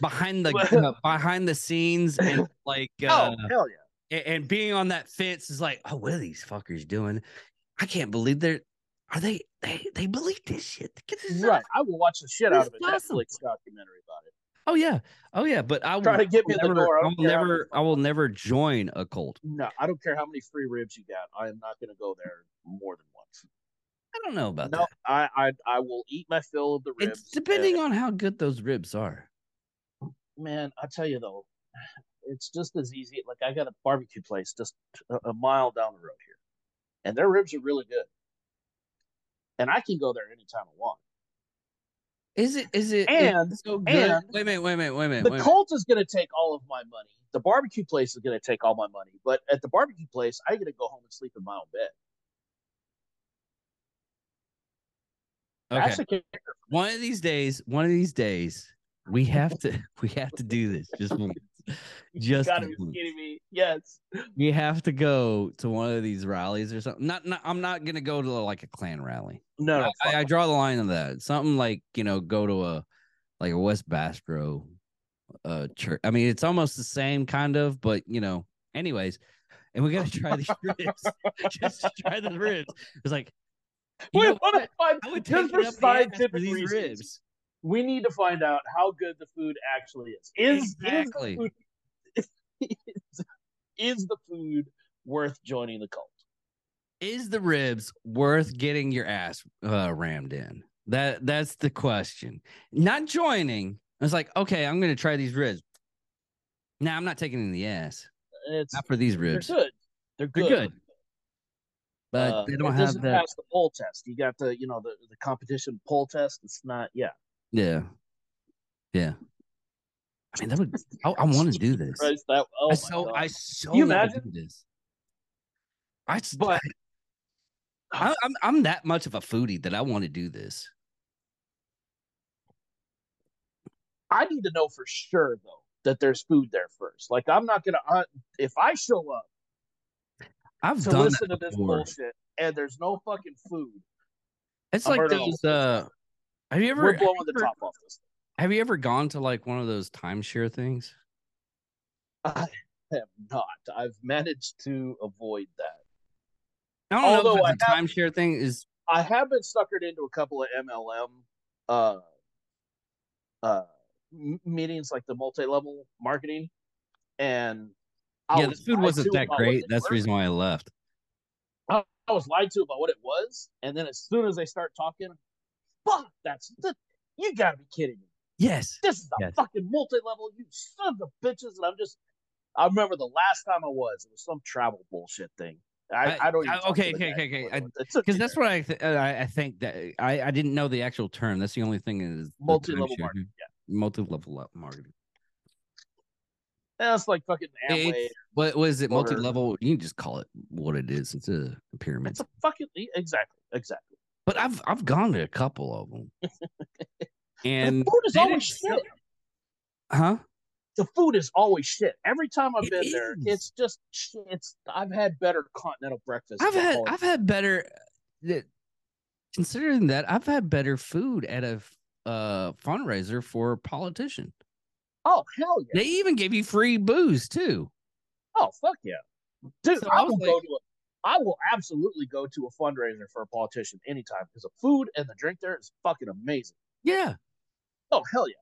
behind the uh, [laughs] behind the scenes and like uh, oh, hell yeah. and, and being on that fence is like, oh, what are these fuckers doing? I can't believe they're are they they they believe this shit. This is Right. I will watch the shit out of a awesome. Netflix documentary about it. Oh yeah, oh yeah. But I will Try to get me in the never, door. I will care how many never I will never join a cult. No, I don't care how many free ribs you got. I am not going to go there more than once. I don't know about No, that. I, I I will eat my fill of the ribs. It's depending eh on how good those ribs are. man. I tell you though, it's just as easy. Like I got a barbecue place just a, a mile down the road here, and their ribs are really good. And I can go there anytime I want. Is it? Is it? is it And- so good? and wait a minute. Wait a minute. Wait a minute. The wait a minute. cult is going to take all of my money. The barbecue place is going to take all my money. But at the barbecue place, I get to go home and sleep in my own bed. Okay. That's a one of these days. One of these days, we have to. [laughs] We have to do this. Just once. [laughs] You Just gotta be kidding me. Yes. We have to go to one of these rallies or something. Not. not I'm not gonna go to like a Klan rally. No, no. I, I draw the line on that. Something like you know, go to a like a Westboro uh church. I mean, it's almost the same kind of, but you know, anyways. And we gotta try these [laughs] ribs. [laughs] Just try the ribs. It's like you we know want what? to find I would just take for it up the scientific for these reasons. ribs. We need to find out how good the food actually is. Is Exactly. is, the food, is, [laughs] is the food worth joining the cult? Is the ribs worth getting your ass uh, rammed in? That that's the question. Not joining. It's like, okay, I'm gonna try these ribs. Nah, I'm not taking in the ass. It's Not for these ribs. they're good. They're good. They're good. But Uh, they don't have doesn't pass the poll test. You got the you know the the competition poll test. It's not. Yeah. Yeah. Yeah. I mean, that would. [laughs] I, I want to do this. Christ, that, oh I so God. I so Can you imagine this. I but I, am I'm, I'm that much of a foodie that I want to do this. I need to know for sure though that there's food there first. Like I'm not gonna uh, if I show up I've to done listen to this bullshit and there's no fucking food. It's I'm like those. Uh, have you ever We're blowing the ever- top off this. Have you ever gone to like one of those timeshare things? I have not. I've managed to avoid that. I don't know Although if I it's have- timeshare thing is. I have been suckered into a couple of MLM uh uh meetings like the multi-level marketing and I Yeah, the food wasn't that great. That's the reason why I left. I was lied to about what it was, and then as soon as they start talking, fuck, that's the, you gotta be kidding me. Yes. This is a Yes. fucking multi-level, you son of bitches, and I'm just. I remember the last time I was, it was some travel bullshit thing. I, I- I, don't even. I- okay, okay, okay, It took Because that's what I, th- uh, I I think that I I didn't know the actual term. That's the only thing is Multi-level timeshare. marketing, hmm, Multi-level up marketing. That's like fucking Amway. It's, what was it? Multi level. You can just call it what it is. It's a pyramid. It's a fucking exactly, exactly. But I've I've gone to a couple of [laughs] them, and the food is always shit. huh? The food is always shit. Every time I've It been there, it's just. It's I've had better continental breakfast. I've had I've had better. Considering that, I've had better food at a uh, fundraiser for a politician. oh hell yeah! They even gave you free booze too. Oh fuck yeah, dude! So I I will was go to a. I will absolutely go to a fundraiser for a politician anytime because the food and the drink there is fucking amazing. Yeah. Oh hell yeah!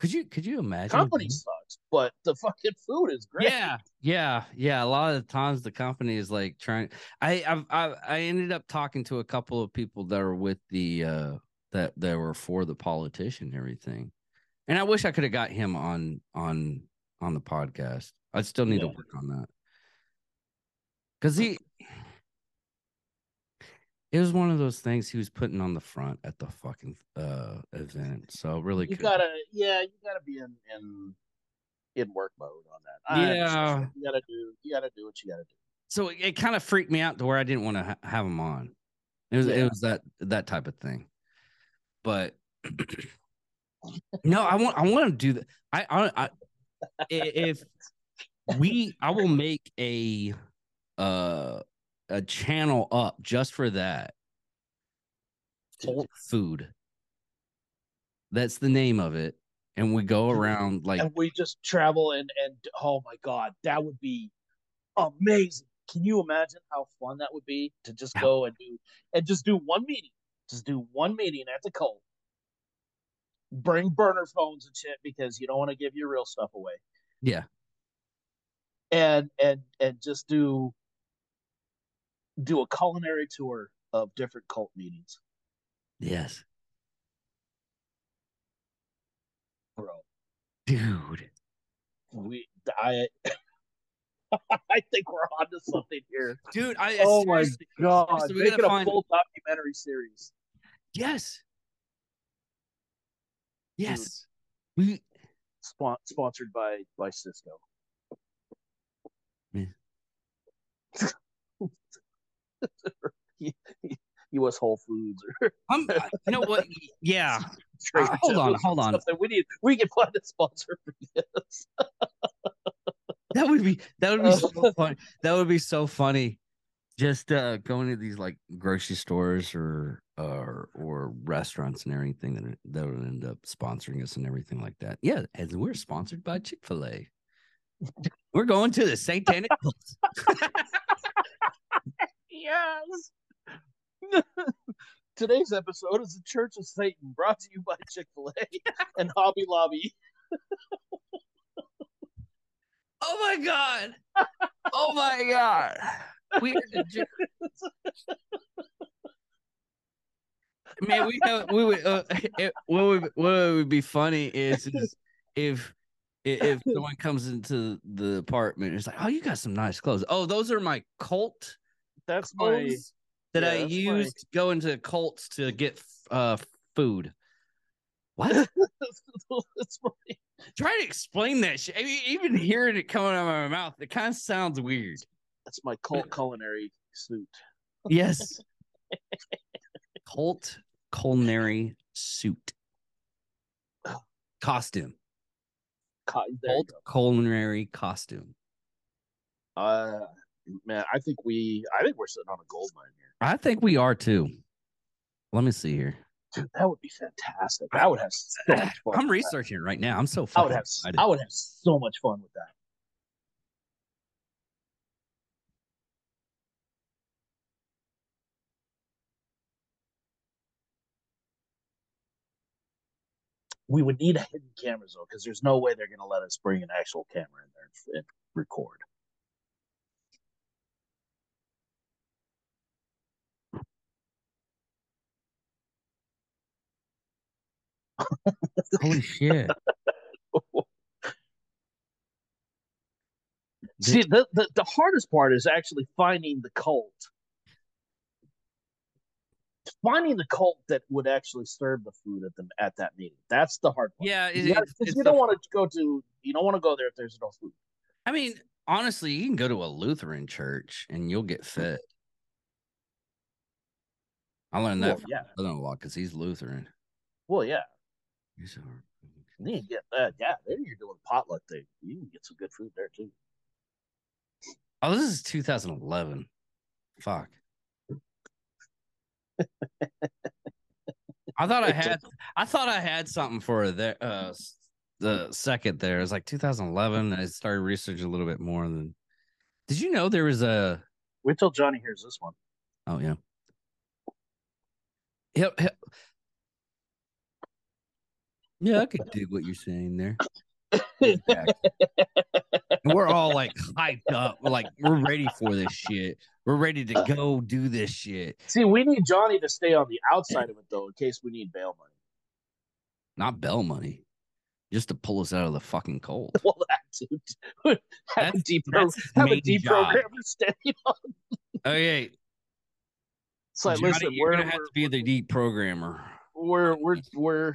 Could you could you imagine? Company sucks, but the fucking food is great. Yeah, yeah, yeah. A lot of the times the company is like trying. I I've, I I ended up talking to a couple of people that were with the uh that that were for the politician and everything, and I wish I could have got him on on on the podcast. I still need Yeah. to work on that because he. It was one of those things he was putting on the front at the fucking uh event. So really, you gotta yeah you gotta be in in in work mode on that. Yeah. you gotta do you gotta do what you gotta do so it, kind of freaked me out to where I didn't want to ha- have him on. It was Yeah. it was that that type of thing. But [clears throat] no, I want I want to do that. I I i- if we I will make a uh a channel up just for that. Cult food. That's the name of it. And we go around like and we just travel and and oh my god that would be amazing can you imagine how fun that would be to just go and do and just do one meeting just do one meeting at the cult bring burner phones and shit because you don't want to give your real stuff away yeah. and and and just do do a culinary tour of different cult meetings Yes. bro Dude. we i [laughs] i think we're onto something here Dude, I oh my god seriously, we make gotta a find- full documentary series Yes. Yes. We Spon- sponsored by by Sysco. Yeah. [laughs] [laughs] U.S. Whole Foods or [laughs] I'm you know what? Yeah. [laughs] Uh, hold on, hold on. something. We need we can find a sponsor for this. That would be that would be so funny. That would be so funny. Just uh going to these like grocery stores or or or restaurants and everything that that would end up sponsoring us and everything like that. Yeah, and we're sponsored by Chick-fil-A. We're going to the Satanic Cult. Yes. [laughs] Today's episode is the Church of Satan, brought to you by Chick Fil A [laughs] and Hobby Lobby. Oh my god! [laughs] Oh my god! We are the Ju- man. We have we would uh, it, what would what would be funny is, is if if if someone comes into the apartment, and it's like, oh, you got some nice clothes. Oh, those are my cult That's my that yeah, I that's my- use to go into cults to get uh food. What? [laughs] that's my Try to explain that shit. I mean, even hearing it coming out of my mouth, it kind of sounds weird. that's my cult culinary suit. Yes. [laughs] Cult culinary suit. Costume. Co- Cult culinary costume. Uh, man, I think we I think we're sitting on a gold mine here. I think we are too. Let me see here. Dude, that would be fantastic. I would have so much fun. I'm researching it right now. I'm so I would have excited. I would have so much fun with that. We would need a hidden cameras though, because there's no way they're going to let us bring an actual camera in there and record. [laughs] Holy shit. [laughs] See, the, the the hardest part is actually finding the cult. Finding the cult that would actually serve the food at them at that meeting. That's the hard part. Yeah, it, You, gotta- it's, 'cause it's you the- don't want to go to You don't want to go there if there's no food. I mean, honestly, you can go to a Lutheran church and you'll get mm-hmm. fit. I learned that Well, from yeah. brother-in-law because he's Lutheran. Well, yeah. He's a- You can get that. Yeah, then you're doing potluck thing. You can get some good food there too. Oh, this is 2011. Fuck. I thought I had I thought I had something for there uh the second there. It was like 2011. I started researching a little bit more than Did you know there was a Wait till Johnny hears this one. Oh yeah. He'll, he'll- Yeah, I could dig what you're saying there. Exactly. [laughs] We're all like hyped up. We're like, we're ready for this shit. We're ready to go do this shit. See, we need Johnny to stay on the outside of it though, in case we need bail money. Not bail money. Just to pull us out of the fucking cold. [laughs] Well, that dude. have a That's- deep that's his have a main job. deprogrammer standing on. Oh, okay. It's like, Johnny, listen, you're we're, gonna have to be the deep programmer. we're we're we're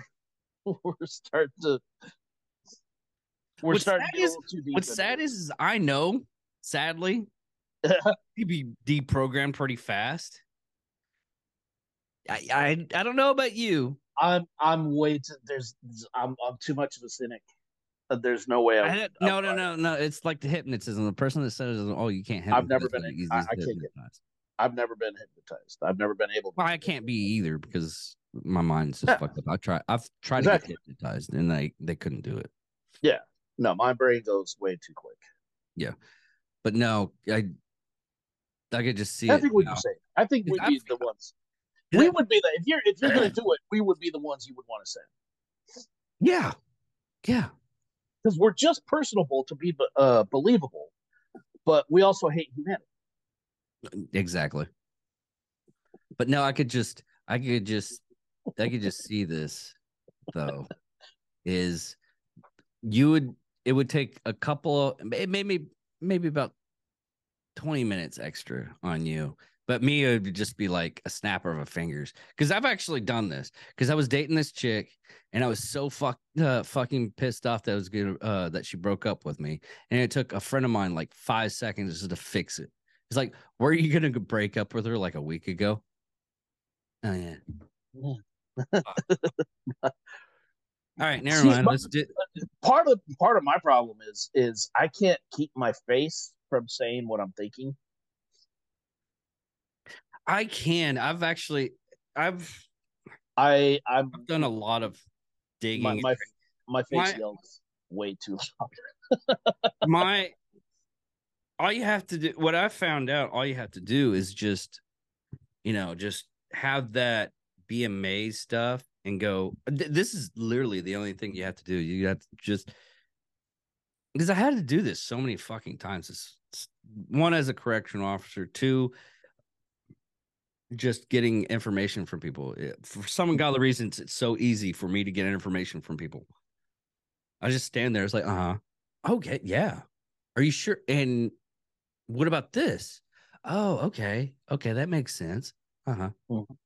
[laughs] we're starting to we're What's starting sad to get a is-. What's sad is, is I know, sadly, [laughs] he'd be deprogrammed pretty fast. I, I I don't know about you. I'm I'm way too there's I'm I'm too much of a cynic. Uh, There's no way I, I would- had, I no, no, no, no. It's like the hypnotism. The person that says, "Oh, you can't I've never been me, in- he's I- can't get- hypnotized." I've never been hypnotized. I've never been able. to Well, I can't be either because my mind's just fucked up. I try. I've tried Exactly. to get hypnotized, and they they couldn't do it. Yeah, no, my brain goes way too quick. Yeah, but no, I I could just see I think we can say. I think we'd that- be the ones. We would be the if you're if you're gonna [clears throat] do it, we would be the ones you would want to send Yeah, yeah. because we're just personable to be uh, believable, but we also hate humanity. Exactly. But no, I could just I could just I could just see this though is you would it would take a couple it maybe maybe about 20 minutes extra on you but me it would just be like a snapper of a fingers because i've actually done this because i was dating this chick and i was so fuck, uh, fucking pissed off that I was gonna uh, that she broke up with me and it took a friend of mine like five seconds just to fix it. It's like were you gonna break up with her like a week ago? Oh yeah all right never See, mind but- let's do Part of part of my problem is is I can't keep my face from saying what I'm thinking. i can i've actually i've I I'm I've done a lot of digging. my my, my face My- yells way too loud. [laughs] my all you have to do what i found out all you have to do is just you know just have that amazed stuff and go th- this is literally the only thing you have to do. You have to just because i had to do this so many fucking times. It's, it's- one as a correctional officer two just getting information from people. For some ungodly reasons it's so easy for me to get information from people. I just stand there it's like uh-huh. Okay yeah. Are you sure? And what about this? Oh okay. Okay that makes sense. Uh-huh. Mhm.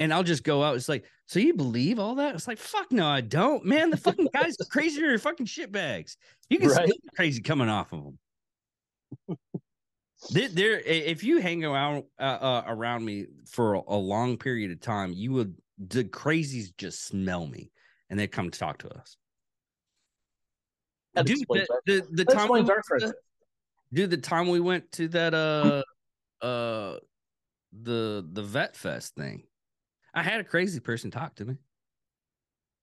And i'll just go out it's like so you believe all that? It's like fuck no i don't man. The fucking guy's are crazier than fucking shitbags you can Right. smell crazy coming off of them there, if you hang around uh, uh, around me for a, a long period of time you would the crazies just smell me and they come to talk to us. That dude the, the, the time we went to- dude the time we went to that uh uh the the vet fest thing. I had a crazy person talk to me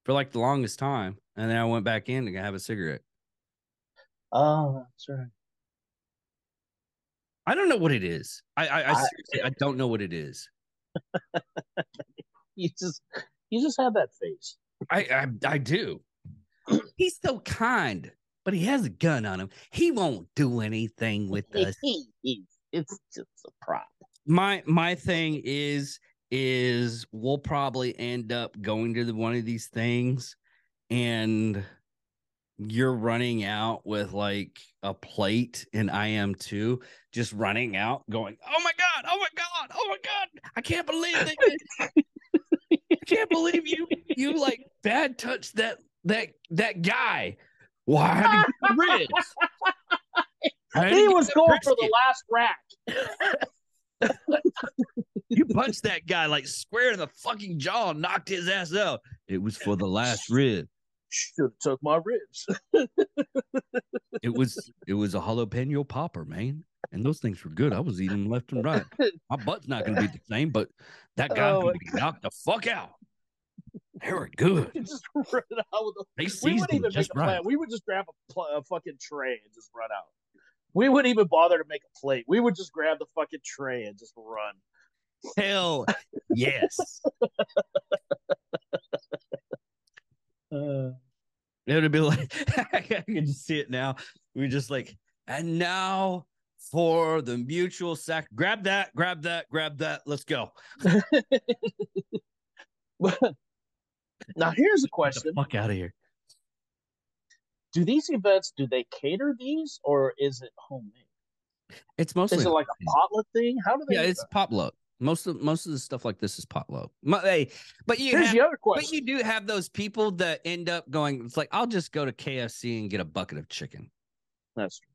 for like the longest time and then i went back in to have a cigarette. Oh, that's right. i don't know what it is. I i, I I- i don't know what it is. [laughs] You just you just have that face. i i, I do. [clears throat] He's so kind but he has a gun on him. He won't do anything with us. it's just a prop. My my thing is is we'll probably end up going to the, one of these things and you're running out with like a plate and I am too just running out going oh my god oh my god oh my god I can't believe that [laughs] I can't believe you you like bad touched that that that guy Well, I had to get the ribs. I had to He was going for the last rack. [laughs] [laughs] You punched that guy like square in the fucking jaw and knocked his ass out. It was for the last rib. Should have took my ribs. It was it was a jalapeno popper, man. And those things were good. I was eating left and right. My butt's not gonna be the same, but that guy Oh, be knocked the fuck out. They were good. [laughs] just run out with the They we wouldn't even make a plan. right. We would just grab a, pl- a fucking tray and just run out. We wouldn't even bother to make a plate. We would just grab the fucking tray and just run. Hell yes. Uh, It would be like [laughs] I can just see it now. We just like, and now for the mutual sac. Grab that, grab that, grab that. Let's go. [laughs] now here's a Get question: the fuck out of here. Do these events do they cater these or is it homemade? It's mostly Is it like a potluck thing? How do they? yeah, it's potluck. Most of most of the stuff like this is potluck. Hey, but you Here's have, the other but you do have those people that end up going. It's like I'll just go to KFC and get a bucket of chicken. That's true.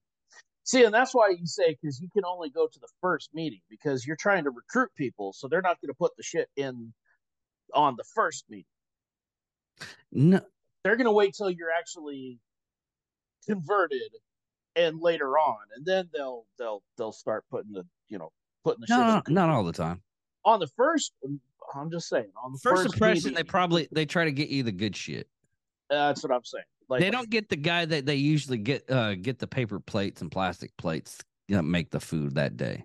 See, and that's why you say because you can only go to the first meeting because you're trying to recruit people, so they're not going to put the shit in on the first meeting. No, They're going to wait till you're actually converted, and later on, and then they'll they'll they'll start putting the you know putting the shit no, in. not all the time. on the first. I'm just saying on the First first, impression, they probably they try to get you the good shit. That's what I'm saying. Like they don't get the guy that they usually get uh get the paper plates and plastic plates that make the food that day.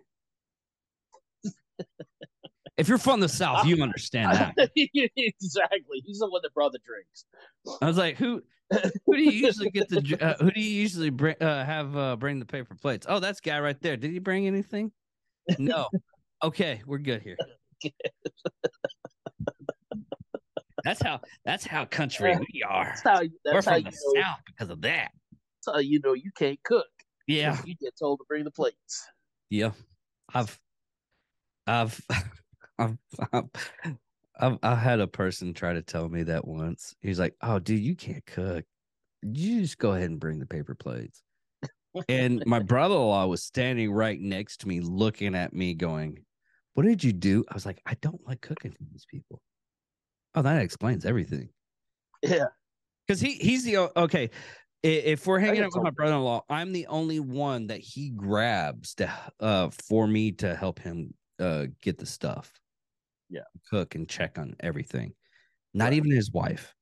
If you're from the south, you understand [laughs] that. [laughs] exactly. He's the one that brought the drinks. I was like, who who do you usually get the uh, who do you usually bring uh, have uh, bring the paper plates? Oh, that's guy right there. Did he bring anything? No. Okay, we're good here. That's how that's how country we are. That's how. We're That's how from you the know. south because of that. That's how you know you can't cook. Yeah. You get told to bring the plates. Yeah, I've, I've, [laughs] I've, I've, I've, I had a person try to tell me that once. He's like, "Oh, dude, you can't cook. You just go ahead and bring the paper plates." And my [laughs] brother-in-law was standing right next to me, looking at me, going, "What did you do?" I was like, "I don't like cooking for these people." Oh, that explains everything. Yeah. Because he he's the okay. If we're hanging out with my brother-in-law, I'm the only one that he grabs to uh for me to help him uh get the stuff. Yeah. Cook and check on everything. Not Right. even his wife.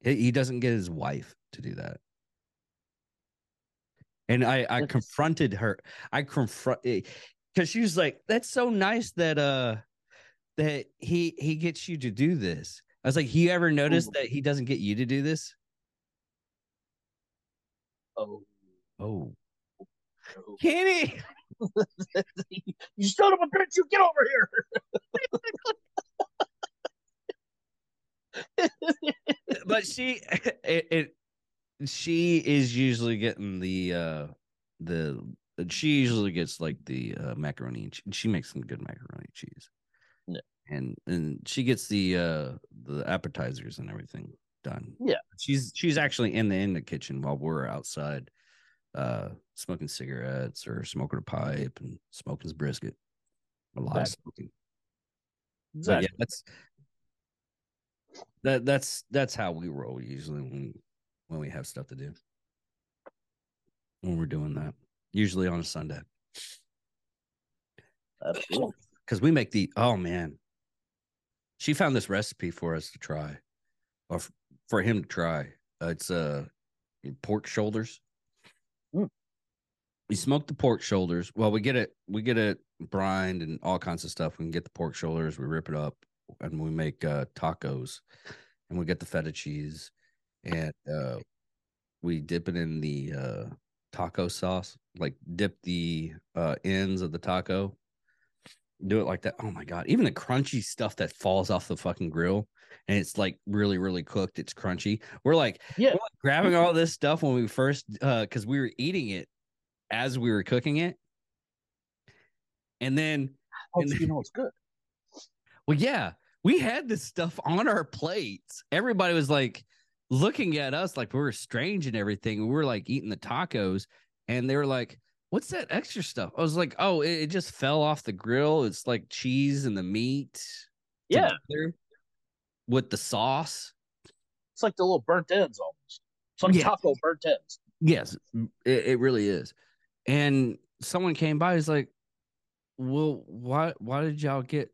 He, he doesn't get his wife to do that. And I I confronted her. I confront because she was like, "That's so nice that uh that he he gets you to do this." I was like, "You ever notice Ooh. that he doesn't get you to do this?" Oh. Oh, oh. Kenny. [laughs] [laughs] you son of a bitch! You get over here. [laughs] but she [laughs] it, it she is usually getting the uh the she usually gets like the uh, macaroni and che- she makes some good macaroni and cheese Yeah. and and she gets the uh the appetizers and everything done Yeah. she's she's actually in the in the kitchen while we're outside uh smoking cigarettes or smoking a pipe and smoking his brisket a lot of Exactly. smoking but Exactly. yeah, that's that that's that's how we roll usually when when we have stuff to do. When we're doing that. Usually on a Sunday. Because [sniffs] we make the oh man. She found this recipe for us to try. Or f- for him to try. Uh, it's uh pork shoulders. Mm. We smoke the pork shoulders. Well, we get it, we get it brined and all kinds of stuff. We can get the pork shoulders, we rip it up, and we make uh tacos and we get the feta cheese and uh we dip it in the uh taco sauce, like dip the uh ends of the taco. Do it like that. Oh my god. Even the crunchy stuff that falls off the fucking grill and it's like really, really cooked. It's crunchy. We're like, Yeah. we're like grabbing all this stuff when we first uh because we were eating it as we were cooking it. And then Oh, and- you know it's good. [laughs] well, yeah, we had this stuff on our plates. Everybody was like, looking at us like we were strange and everything. We were like eating the tacos, and they were like, "What's that extra stuff?" I was like, "Oh, it, it just fell off the grill. It's like cheese and the meat, Yeah, together with the sauce." it's like the little burnt ends almost. It's like Yeah. taco burnt ends. Yes, it, it really is. And someone came by, he's like, Well, why why did y'all get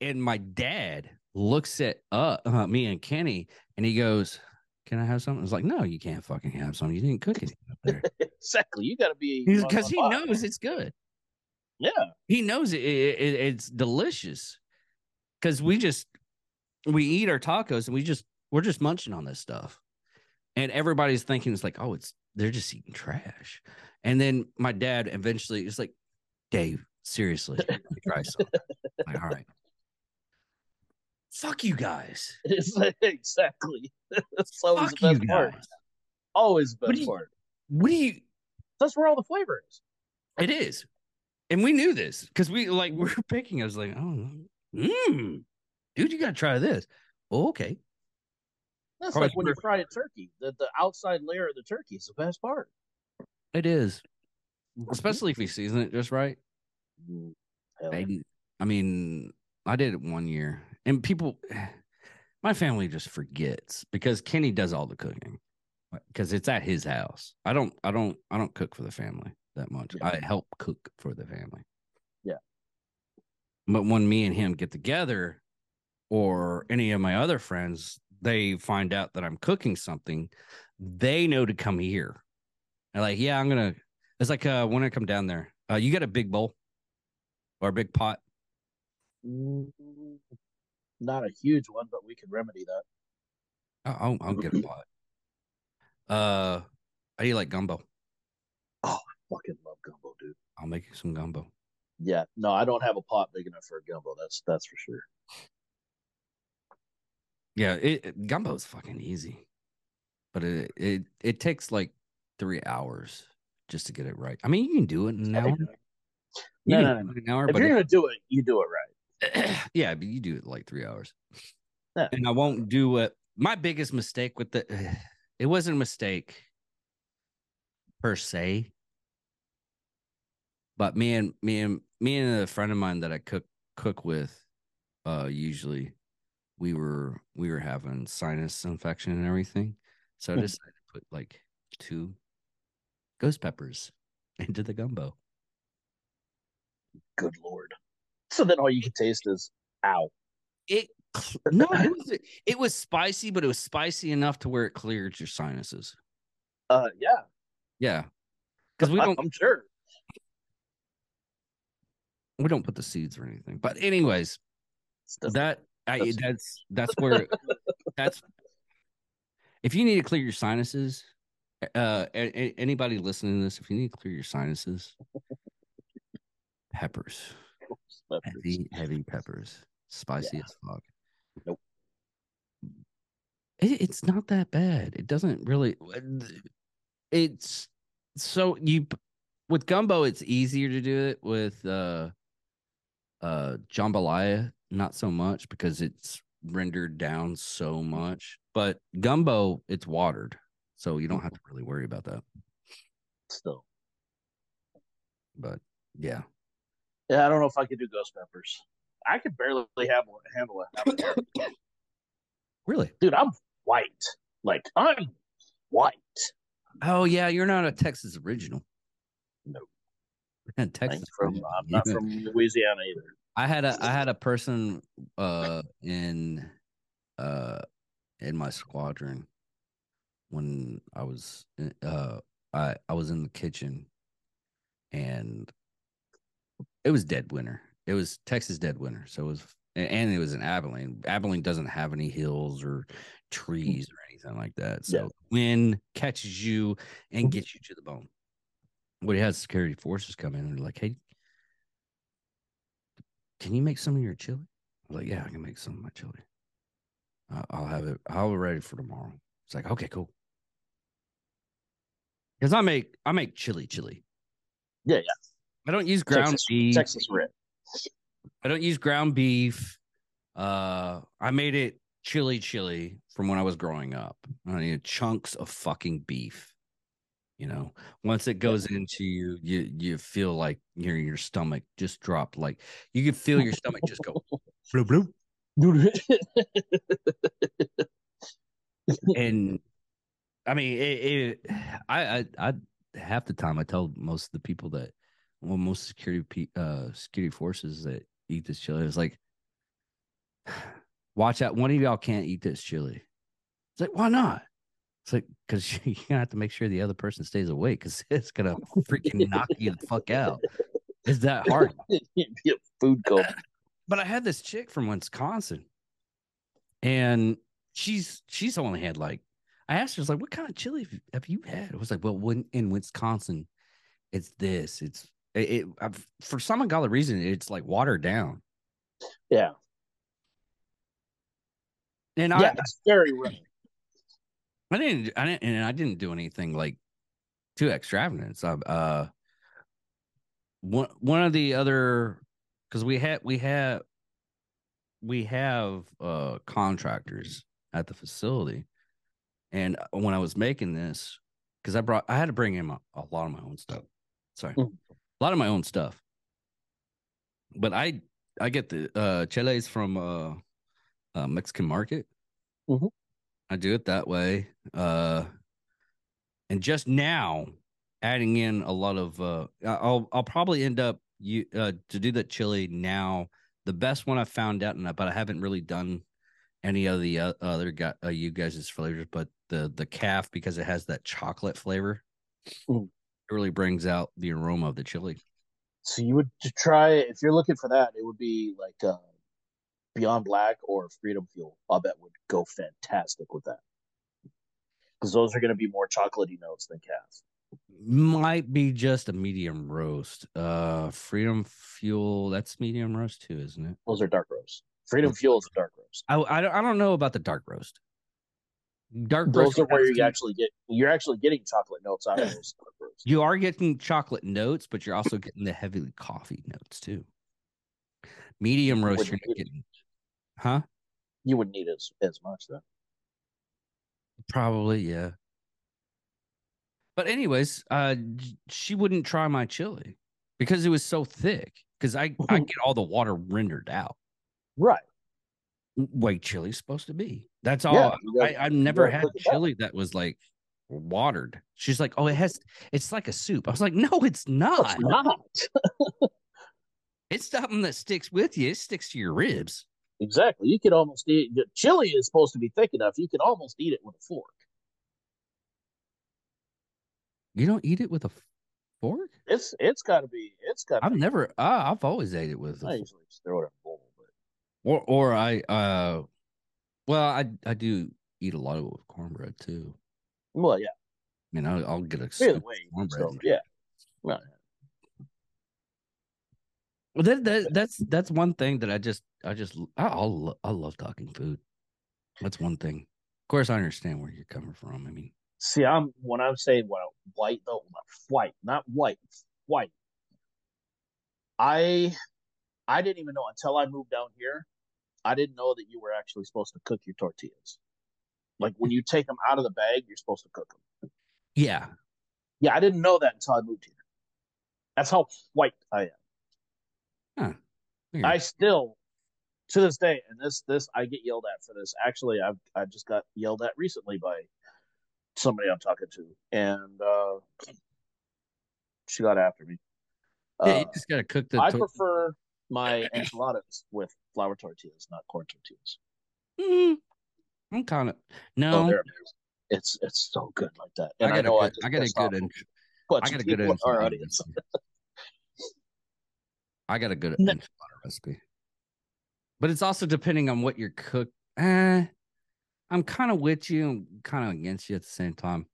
and my dad looks at uh, uh me and Kenny and he goes, Can I have something? I was like, No, you can't fucking have something. You didn't cook anything up there. [laughs] exactly. You got to be Because he knows it's good. Yeah, He knows it, it, it- it's delicious. Cause we just we eat our tacos and we just we're just munching on this stuff. And everybody's thinking it's like, oh, it's they're just eating trash. And then my dad eventually is like, Dave, seriously, try [laughs] some. Like, all right. Fuck you guys. exactly. [laughs] That's always Fuck the best part. Always the best you- part. What do you That's where all the flavor is. it is. And we knew this because we like [laughs] we're picking. I was like, oh mm, dude, you gotta try this. Oh, okay. That's Probably like when you fry a turkey. The the outside layer of the turkey is the best part. It is. Especially if you season it just right. Mm, hell. I, I mean, I did it one year, and people, [sighs] my family just forgets because Kenny does all the cooking because it's at his house. I don't, I don't, I don't cook for the family that much. Yeah. I help cook for the family. Yeah. But when me and him get together, or any of my other friends, they find out that I'm cooking something, they know to come here. They're like, yeah, I'm gonna. It's like uh, when I come down there, uh, you got a big bowl or a big pot. Mm, Not a huge one, but we can remedy that. I'll, I'll, I'll get a [clears throat] pot. Uh, how do you like gumbo? Oh, I fucking love gumbo, dude. I'll make you some gumbo. Yeah, no, I don't have a pot big enough for a gumbo. That's that's for sure. Yeah, it, it gumbo is fucking easy, but it it it takes like three hours just to get it right. I mean, you can do it in an hour. No, no, no. An hour, if but you're it- gonna do it, you do it right. [clears throat] yeah, but you do it like three hours. Yeah. And I won't do it. My biggest mistake with the, [sighs] it wasn't a mistake per se, but me and me and me and a friend of mine that I cook cook with, uh, usually we were we were having sinus infection and everything, so I Hmm. decided to put like two ghost peppers [laughs] into the gumbo. Good lord. So then all you can taste is ow. it no it was it was spicy but it was spicy enough to where it cleared your sinuses Uh yeah. yeah because we don't I'm sure. we don't put the seeds or anything but anyways that I, that's- that's where [laughs] that's if you need to clear your sinuses uh a- a- anybody listening to this if you need to clear your sinuses peppers. Heavy heavy peppers. Spicy as fuck. Nope. it, it's not that bad. It doesn't really it's so you with gumbo it's easier to do it with uh uh jambalaya not so much because it's rendered down so much but gumbo it's watered so you don't have to mm-hmm. really worry about that Still. but yeah Yeah, I don't know if I could do ghost peppers. I could barely handle handle it. [coughs] really Dude, I'm white. Like I'm white. oh yeah you're not a texas original No. Man, I'm texas from. I'm not from Louisiana either. I had a I had a person uh in uh in my squadron when I was in- uh I I was in the kitchen and it was dead winter. It was Texas dead winter. So it was and- it was in Abilene. Abilene doesn't have any hills or trees or anything like that. So Yeah. wind catches you and gets you to the bone. What he has security forces come in and they're like, hey, can you make some of your chili? I was like, yeah, I can make some of my chili. I'll have it. I'll have it ready for tomorrow. It's like, okay, cool. Because I make I make chili chili. Yeah, yeah. I don't use ground Texas, beef. Texas red. I don't use ground beef. Uh, I made it chili chili from when I was growing up. I need chunks of fucking beef. You know, once it goes into you, you you feel like your your stomach just dropped. Like you can feel your stomach just go bloop [laughs] bloop. and I mean, it, it, I, I, I, half the time I tell most of the people that, well, most security, uh, security forces that eat this chili, it's like, [sighs] watch out, one of y'all can't eat this chili. It's like, why not? It's like because [laughs] you're gonna have to make sure the other person stays awake because [laughs] it's gonna [laughs] freaking knock you the fuck out. It's that hard. food uh, coma. But I had this chick from Wisconsin, and she's she's only had like I asked her, I was like, what kind of chili have you had? I was like, well, when in Wisconsin, it's this. It's it, it for some ungodly reason, it's like watered down. Yeah. And yeah, I, it's very rare. I didn't, I didn't, and I didn't do anything like too extravagant. So, uh, one one of the other because we had we had we have uh contractors at the facility and uh, when I was making this, because I brought, I had to bring in a, a lot of my own stuff. Sorry, Mm. a lot of my own stuff. But I, I get the uh chiles from uh, uh Mexican market. Mhm. I do it that way. Uh, and just now adding in a lot of uh, I'll I'll probably end up you uh to do that chili now. The best one I found out, and I- but I haven't really done any of the uh, other guy, uh, you guys' flavors, but the the calf because it has that chocolate flavor. Mm. It really brings out the aroma of the chili. So you would try if you're looking for that, it would be like uh, Beyond Black or Freedom Fuel. I bet would go fantastic with that because those are going to be more chocolatey notes than calf. Might be just a medium roast. Uh, Freedom Fuel, that's medium roast too, isn't it? Those are dark roast. Freedom Fuel is a dark roast. I I don't, I don't know about the dark roast. Dark Those roast are where you actually get you're actually getting chocolate notes out of those dark roasts. [laughs] you are getting chocolate notes, but you're also getting the heavily coffee notes too. Medium roast, you're Wouldn't getting, huh? You wouldn't need as as much though. Probably, yeah. But anyways, uh, she wouldn't try my chili because it was so thick. Because I I [laughs] get all the water rendered out. Right. Way chili's supposed to be. That's all. Yeah, gotta- I I've never had chili that was like watered. She's like, oh, it has. It's like a soup. I was like, no, it's not. It's not. [laughs] It's something that sticks with you. It sticks to your ribs. Exactly. You could almost eat chili is supposed to be thick enough. You could almost eat it with a fork. You don't eat it with a fork. It's it's got to be. It's got. I've never. Uh, I've always ate it with. A I usually just throw it in a bowl, but Or or I uh well I I do eat a lot of it with cornbread too. well, yeah. I mean I'll, I'll get a Either way, cornbread. and- yeah. Well, Well, that, that that's that's one thing that I just I just I I lo- I love talking food. That's one thing. Of course, I understand where you're coming from. I mean, See, I'm when I'm saying well, white though, not white, not white, white. I I didn't even know until I moved down here. I didn't know that you were actually supposed to cook your tortillas. Like when you [laughs] take them out of the bag, you're supposed to cook them. yeah, Yeah, I didn't know that until I moved here. That's how white I am. Weird. I still, to this day, and this this I get yelled at for this. Actually, I've I just got yelled at recently by somebody I'm talking to, and uh, she got after me. yeah, Uh, you just gotta cook the. I tor- prefer my [coughs] enchiladas with flour tortillas, not corn tortillas. Mm, I'm kind of Oh, no. they're. It's it's so good like that. I And I, got a know I good. just I got a good. en- [laughs] I got a good our audience. I got a good enchilada recipe. But it's also depending on what you're cook. Eh, I'm kind of with you, kind of against you at the same time.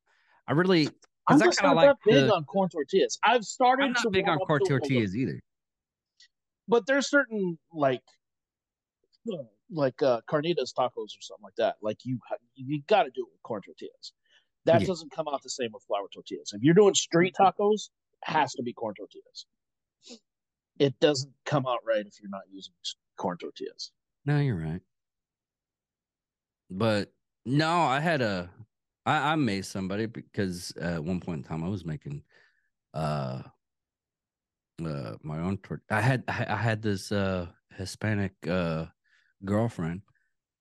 I really, I'm just not like that big the, on corn tortillas. I've started I'm to not big on corn to it a little tortillas either. but there's certain like [sniffs] like uh carnitas tacos or something like that like you you got to do it with corn tortillas that Yeah. doesn't come out the same with flour tortillas if you're doing street tacos it has to be corn tortillas it doesn't come out right if you're not using corn tortillas No, you're right. but no, I had a I, I made somebody because at one point in time I was making uh uh my own tort I had I I had this uh Hispanic uh girlfriend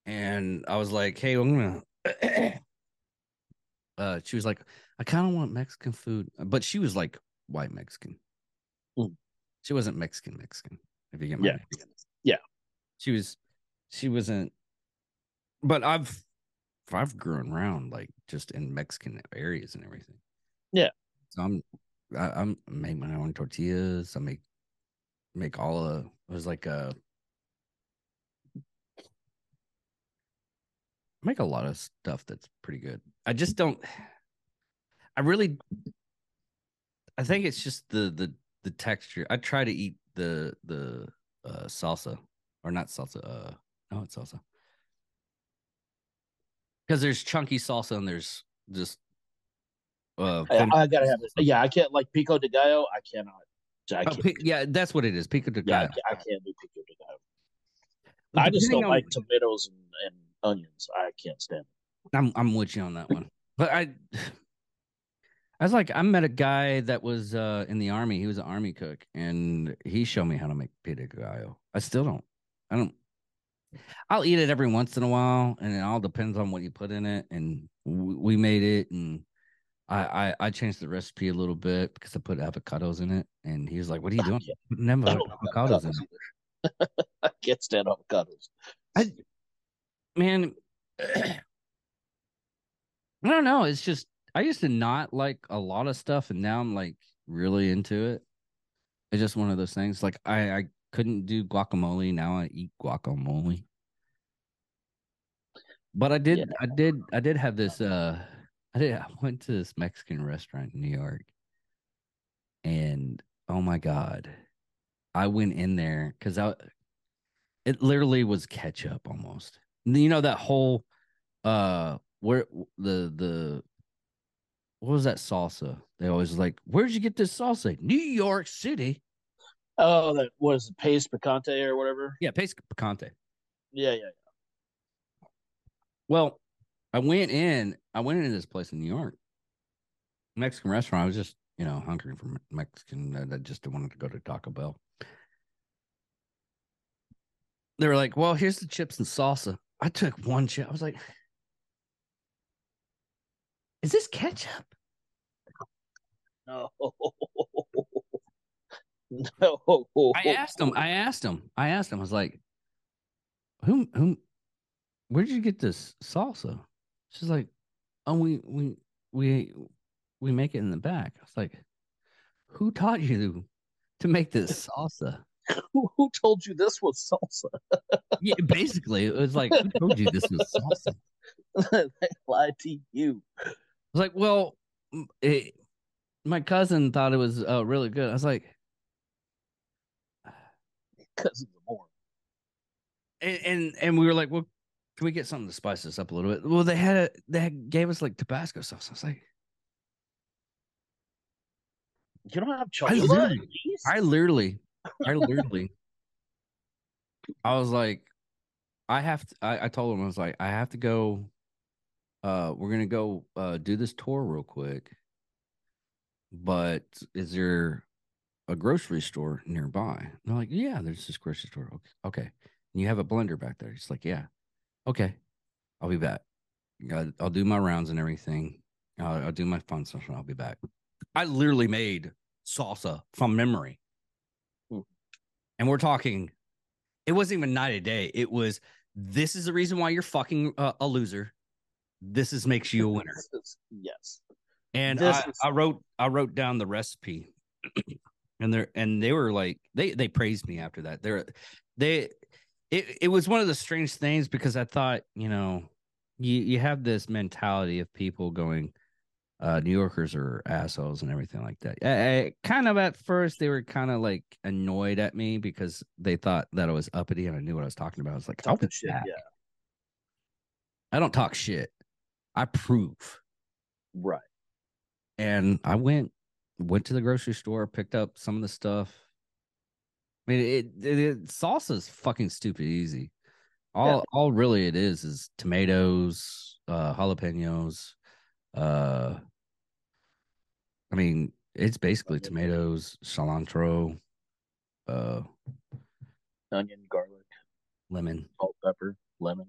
and I was like, hey, I'm gonna [coughs] uh she was like, I kind of want Mexican food, but she was like white Mexican. Mm. She wasn't Mexican Mexican, if you get my Yeah. name. She was she wasn't but I've I've grown around like just in Mexican areas and everything. Yeah. So I'm I, I'm I make my own tortillas. I make make all of it was like a make a lot of stuff that's pretty good. I just don't I really I think it's just the the the texture. I try to eat the the uh salsa or not salsa uh no it's salsa. Because there's chunky salsa and there's just uh I, I gotta have it. Yeah, I can't like pico de gallo. I cannot. I Oh, yeah, that's what it is. Pico de yeah, I gallo. can't, I can't do pico de gallo. I just don't on- like tomatoes and, and onions. I can't stand. It. I'm I'm with you on that one. But I [sighs] I was like, I met a guy that was uh in the army. He was an army cook, and he showed me how to make pico de gallo. I still don't. I don't. I'll eat it every once in a while, and it all depends on what you put in it. And we, we made it, and I, I I changed the recipe a little bit because I put avocados in it. And he was like, "What are you [laughs] doing? Yeah. Putting avo- I don't like avocados in it." [laughs] I can't stand avocados. I man, [clears throat] I don't know. It's just I used to not like a lot of stuff, and now I'm like really into it. It's just one of those things. Like I, I couldn't do guacamole. Now I eat guacamole. But I did, Yeah. I did, I did have this. Uh, I did. [laughs] I went to this Mexican restaurant in New York, and oh my god, I went in there because I, it literally was ketchup almost. You know that whole, uh, where the the, what was that salsa? They always like, where'd you get this salsa? New York City. Oh, that was paste picante or whatever. Yeah, Pace Picante. Yeah, yeah. Well, I went in. I went into this place in New York, Mexican restaurant. I was just, you know, hungry for Mexican. I just wanted to go to Taco Bell. They were like, "Well, here's the chips and salsa." I took one chip. I was like, "Is this ketchup?" [laughs] No. No. I asked him. I asked him. I asked him. I was like, "Who? Who? Where did you get this salsa?" She's like, "Oh, we we we we make it in the back." I was like, "Who taught you to make this salsa?" [laughs] Who, who told you this was salsa? [laughs] Yeah, basically, it was like, "Who told you this was salsa?" [laughs] they lied to you. I was like, "Well, it, my cousin thought it was uh, really good." I was like, Because of the more. and, and and we were like, "Well, can we get something to spice this up a little bit?" Well, they had a, they had, gave us like Tabasco sauce. I was like. You don't have I literally- I literally, I literally, I was like, I have to. I, I told him I was like, I have to go. Uh, we're gonna go uh do this tour real quick. But is there a grocery store nearby? And they're like, yeah, there's this grocery store. Okay, okay. And you have a blender back there. He's like, yeah, okay. I'll be back. I'll, do my rounds and everything. I'll, I'll do my fun stuff and I'll be back. I literally made salsa from memory. And we're talking, it wasn't even night or day. It was, this is the reason why you're fucking uh, a loser. This is makes you a [laughs] winner. yes. And I, is- I wrote, I wrote down the recipe, [clears throat] and they're, and they were like, they, they praised me after that. They're, they, it, it was one of the strange things because I thought, you know, you, you have this mentality of people going, uh, New Yorkers are assholes and everything like that. I, I- kind of at first, they were kind of like annoyed at me because they thought that I was uppity and I knew what I was talking about. I was like, I'll be shit. back. Yeah. I don't talk shit. I prove. Right. And I went went to the grocery store, picked up some of the stuff. I mean, it, it, it salsa is fucking stupid easy. All all really it is is tomatoes, uh jalapenos, uh I mean, it's basically tomatoes, cilantro, uh Onion, garlic, lemon. salt, pepper, lemon.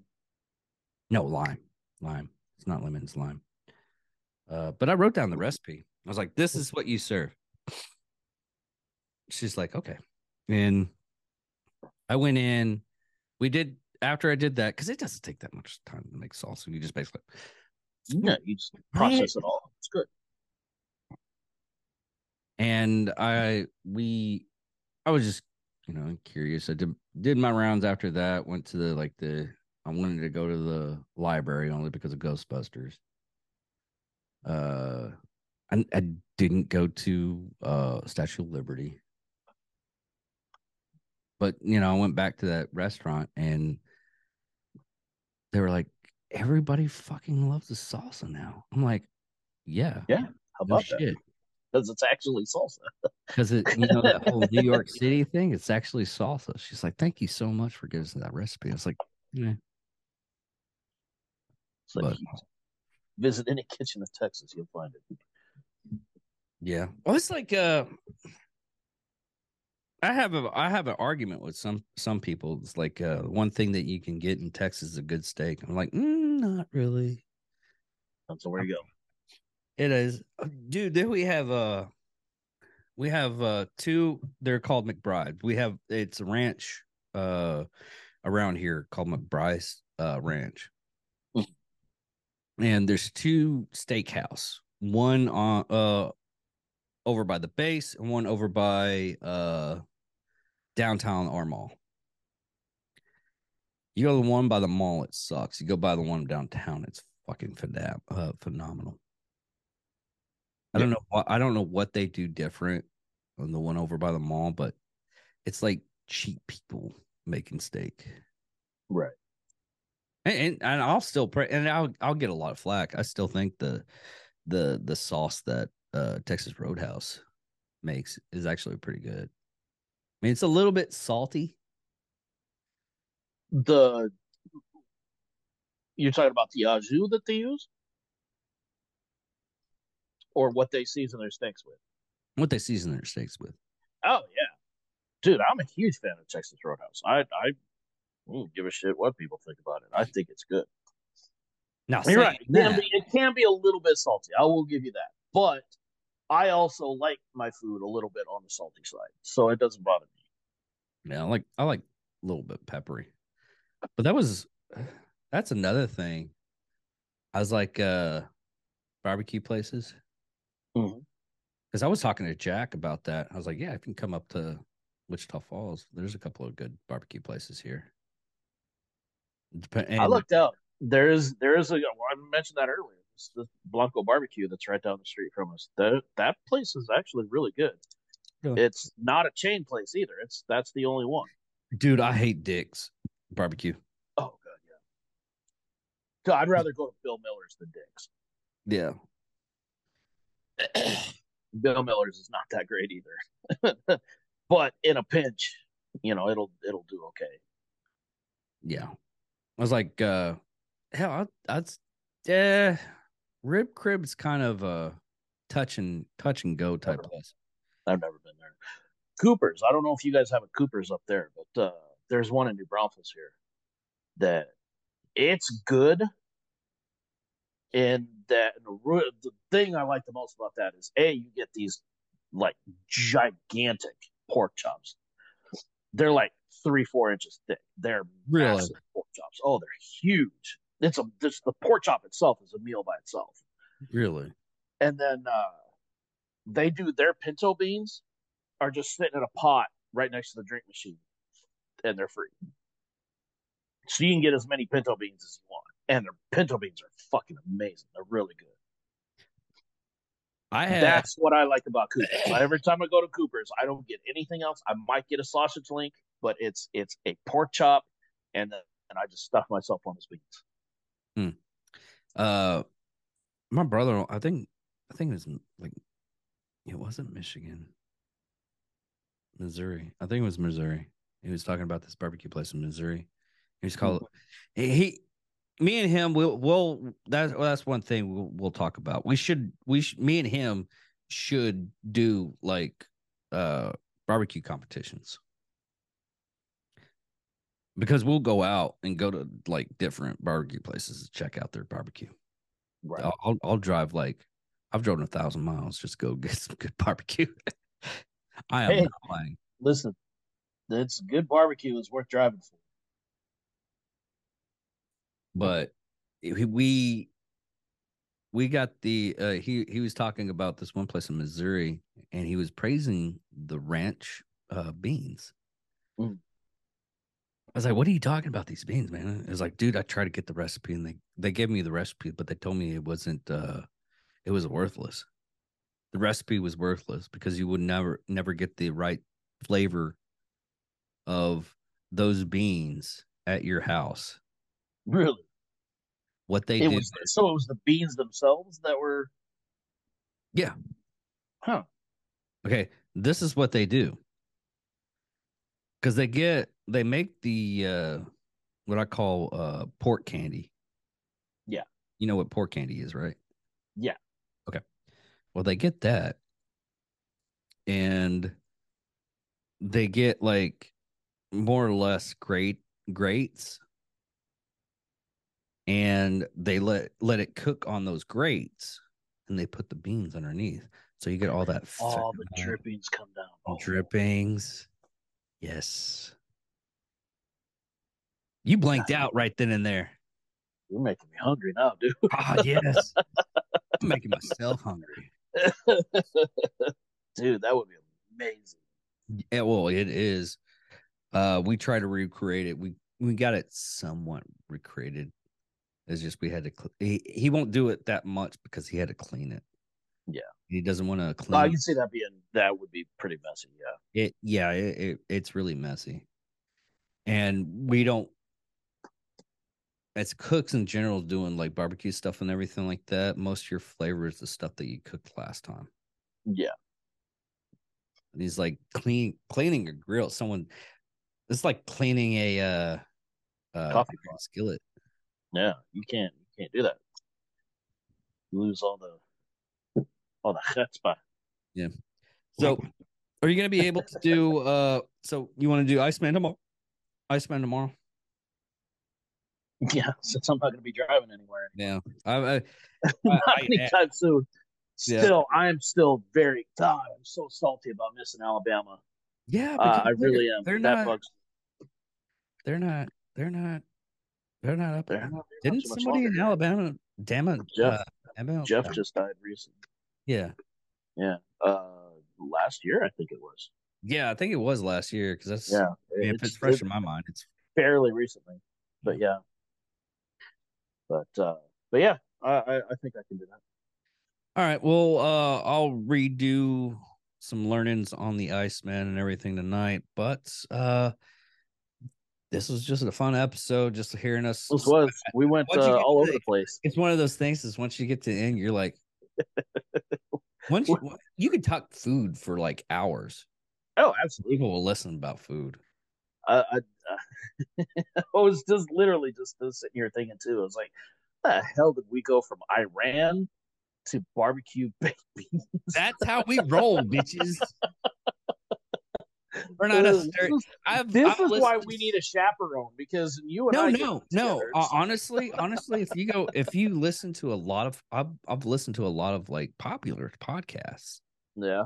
No, lime. Lime. It's not lemon, it's lime. Uh, but I wrote down the recipe. I was like, this is what you serve. She's like, okay. And I went in. We did after I did that, because it doesn't take that much time to make salsa. You just basically Yeah, you just process it all. It's good. and I we I was just you know curious. I did did my rounds after that. Went to the like the I wanted to go to the library only because of Ghostbusters. Uh, I I didn't go to uh Statue of Liberty, but you know I went back to that restaurant and they were like, everybody fucking loves the salsa now. I'm like, yeah, Yeah, How no about that? shit Because it's actually salsa. [laughs] because it you know that whole New York City thing. It's actually salsa. She's like, "Thank you so much for giving us that recipe." I was like, "Yeah, It's like But- you visit any kitchen in Texas, you'll find it. Yeah." Well, it's like uh, I have a I have an argument with some some people. It's like uh, one thing that you can get in Texas is a good steak. I'm like, mm, not really. That's where you go. It is, Uh, dude. Then we have uh, we have uh two. They're called McBride. We have it's a ranch uh around here called McBride's uh Ranch, Mhm. and there's two steakhouse. One on uh over by the base and one over by uh downtown our mall. You go to the one by the mall, it sucks. You go by the one downtown, it's fucking phenom- uh, phenomenal. I don't know what I don't know what they do different on the one over by the mall, but it's like cheap people making steak. Right. And and, and I'll still pray and I'll I'll get a lot of flack. I still think the the the sauce that uh Texas Roadhouse makes is actually pretty good. I mean, it's a little bit salty. The you're talking about the au jus that they use, or what they season their steaks with. What they season their steaks with. Oh yeah, dude, I'm a huge fan of Texas Roadhouse. I I don't give a shit what people think about it. I think it's good. Now, You're right. It can be it can be a little bit salty. I will give you that, but I also like my food a little bit on the salty side, so it doesn't bother me. Yeah, I like I like a little bit peppery. But that was [sighs] that's another thing. I was like uh barbecue places. Because I was talking to Jack about that. I was like, yeah, I can come up to Wichita Falls. There's a couple of good barbecue places here. Dep- I looked out. There's there's a I mentioned that earlier. It's the Blanco Barbecue that's right down the street from us. That that place is actually really good. Really? It's not a chain place either. It's that's the only one. dude, I hate Dick's barbecue. Oh god, yeah. So I'd rather go to Bill Miller's than Dick's. Yeah. [clears throat] Bill Miller's is not that great either. [laughs] but in a pinch, you know, it'll it'll do okay. Yeah. I was like, uh hell, I, I'd yeah. Rib crib's kind of a touch and touch and go type place. I've never been there. Cooper's. I don't know if you guys have a Cooper's up there, but uh, there's one in New Braunfels here that it's good. And that the, the thing I like the most about that is a you get these like gigantic pork chops. They're like three four inches thick. They're Really? massive pork chops. Oh, they're huge. It's a this, the pork chop itself is a meal by itself Really? and then uh, they do their pinto beans are just sitting in a pot right next to the drink machine, and they're free. So you can get as many pinto beans as you want, and their pinto beans are fucking amazing. They're really good. I had That's what I like about Cooper's. Every time I go to Cooper's, I don't get anything else. I might get a sausage link, but it's it's a pork chop, and then and I just stuff myself on his beans. Uh my brother I think I think it was like it wasn't Michigan. Missouri. I think it was Missouri. He was talking about this barbecue place in Missouri. He's called he, he me and him we'll will that's that's one thing we'll, we'll talk about. We should we me and him should do like uh barbecue competitions because we'll go out and go to like different barbecue places to check out their barbecue. Right. I'll, I'll drive like I've driven a thousand miles just to go [laughs] get some good barbecue. [laughs] I am Hey. not lying. Listen, it's good barbecue is worth driving for. but we we got the uh he he was talking about this one place in Missouri and he was praising the ranch uh beans. Mm. I was like, "What are you talking about these beans, man?" It was like, "Dude, I tried to get the recipe and they they gave me the recipe, but they told me it wasn't uh it was worthless. The recipe was worthless because you would never never get the right flavor of those beans at your house. Really, What they it do was so it was the beans themselves that were. Yeah. Huh. Okay, this is what they do. Cuz they get they make the uh what I call uh pork candy. Yeah. You know what pork candy is, right? Yeah. Okay. Well, they get that and they get like more or less great grates and they let let it cook on those grates and they put the beans underneath. So you get all that All the drippings come down. drippings. Yes. You blanked out right then and there. You're making me hungry now, dude. Ah, yes. [laughs] I'm making myself hungry. [laughs] dude, that would be amazing. Yeah, well, it is. Uh, we try to recreate it. We we got it somewhat recreated. It's just we had to. Cl- he he won't do it that much because he had to clean it. Yeah. he doesn't want to No, I clean can see that being that would be pretty messy. Yeah. it. Yeah, it, it it's really messy, and we don't. As cooks in general, doing like barbecue stuff and everything like that, most of your flavor is the stuff that you cooked last time. Yeah. And he's like clean cleaning a grill. Someone it's like cleaning a uh, uh Coffee skillet. Yeah. You can't you can't do that. You lose all the all the chutzpah. Yeah. So are you gonna be able to do uh so you want to do Iceman tomorrow? Iceman tomorrow? [laughs] Yeah, since I'm not going to be driving anywhere Yeah. I, [laughs] I, not I- anytime soon. Yeah. Still, I'm still very God. I'm so salty about missing Alabama. yeah, Uh, I really am. They're that not bugs. they're not they're not they're not up there. not Didn't somebody in. Alabama damn it Jeff- uh, Alabama- Jeff just died recently. yeah. Yeah, uh, last year I think it was. Yeah, I think it was last year because that's Yeah, I mean, if it's fresh it's in my mind, it's fairly recently, but yeah. But uh, but yeah, I I, I think I can do that. All right. Well, uh, I'll redo some learnings on the Iceman and everything tonight, but uh, this was just a fun episode. Just hearing us. This was [laughs] we went uh, all over the- the place. It's one of those things. Is once you get to the end, you're like, [laughs] once you, you could talk food for like hours. Oh, absolutely. People will listen about food. I, I, [laughs] I was just literally just, just sitting here thinking too. I was like, the hell did we go from Iran to barbecue baked [laughs] beans? That's how we roll, bitches. We're not Uh, a is, I've, this I've is why we need a chaperone because you and no I no no uh, honestly honestly if you go if you listen to a lot of I've, I've listened to a lot of like popular podcasts yeah,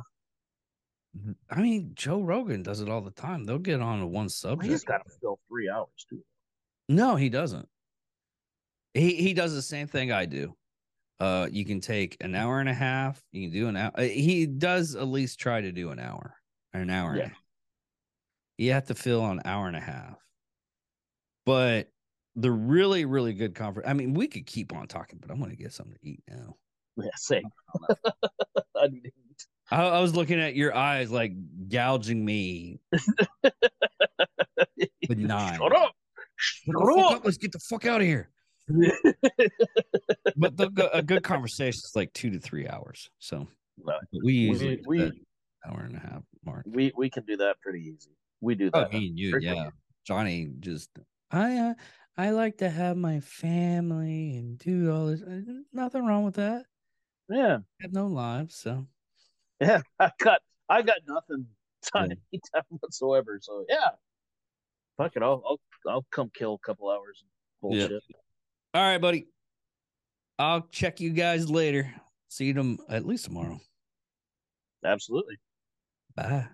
i mean joe rogan does it all the time they'll get on to one subject he's got to fill three hours too. no he doesn't he he does the same thing i do uh you can take an hour and a half you can do an hour uh, he does at least try to do an hour an hour Yeah. you have to fill an hour and a half but the really really good conference i mean we could keep on talking but i'm gonna get something to eat now Yeah, same. [laughs] [laughs] I need to. I, I was looking at your eyes like gouging me [laughs] with nine. Shut up! Shut up! Let's get the fuck out of here. [laughs] But the, a good conversation is like two to three hours. So No, we usually we, we, hour and a half mark. we we can do that pretty easy. We do Oh, that. me and you, yeah. Johnny just I uh, I like to have my family and do all this. Uh, Nothing wrong with that. Yeah, I have no lives, so yeah. [laughs] I got I got nothing [laughs] time Yeah. time whatsoever. So yeah, fuck it. I'll I'll I'll come kill a couple hours. of Yeah. All right, buddy. I'll check you guys later. See them at least tomorrow. Absolutely. Bye.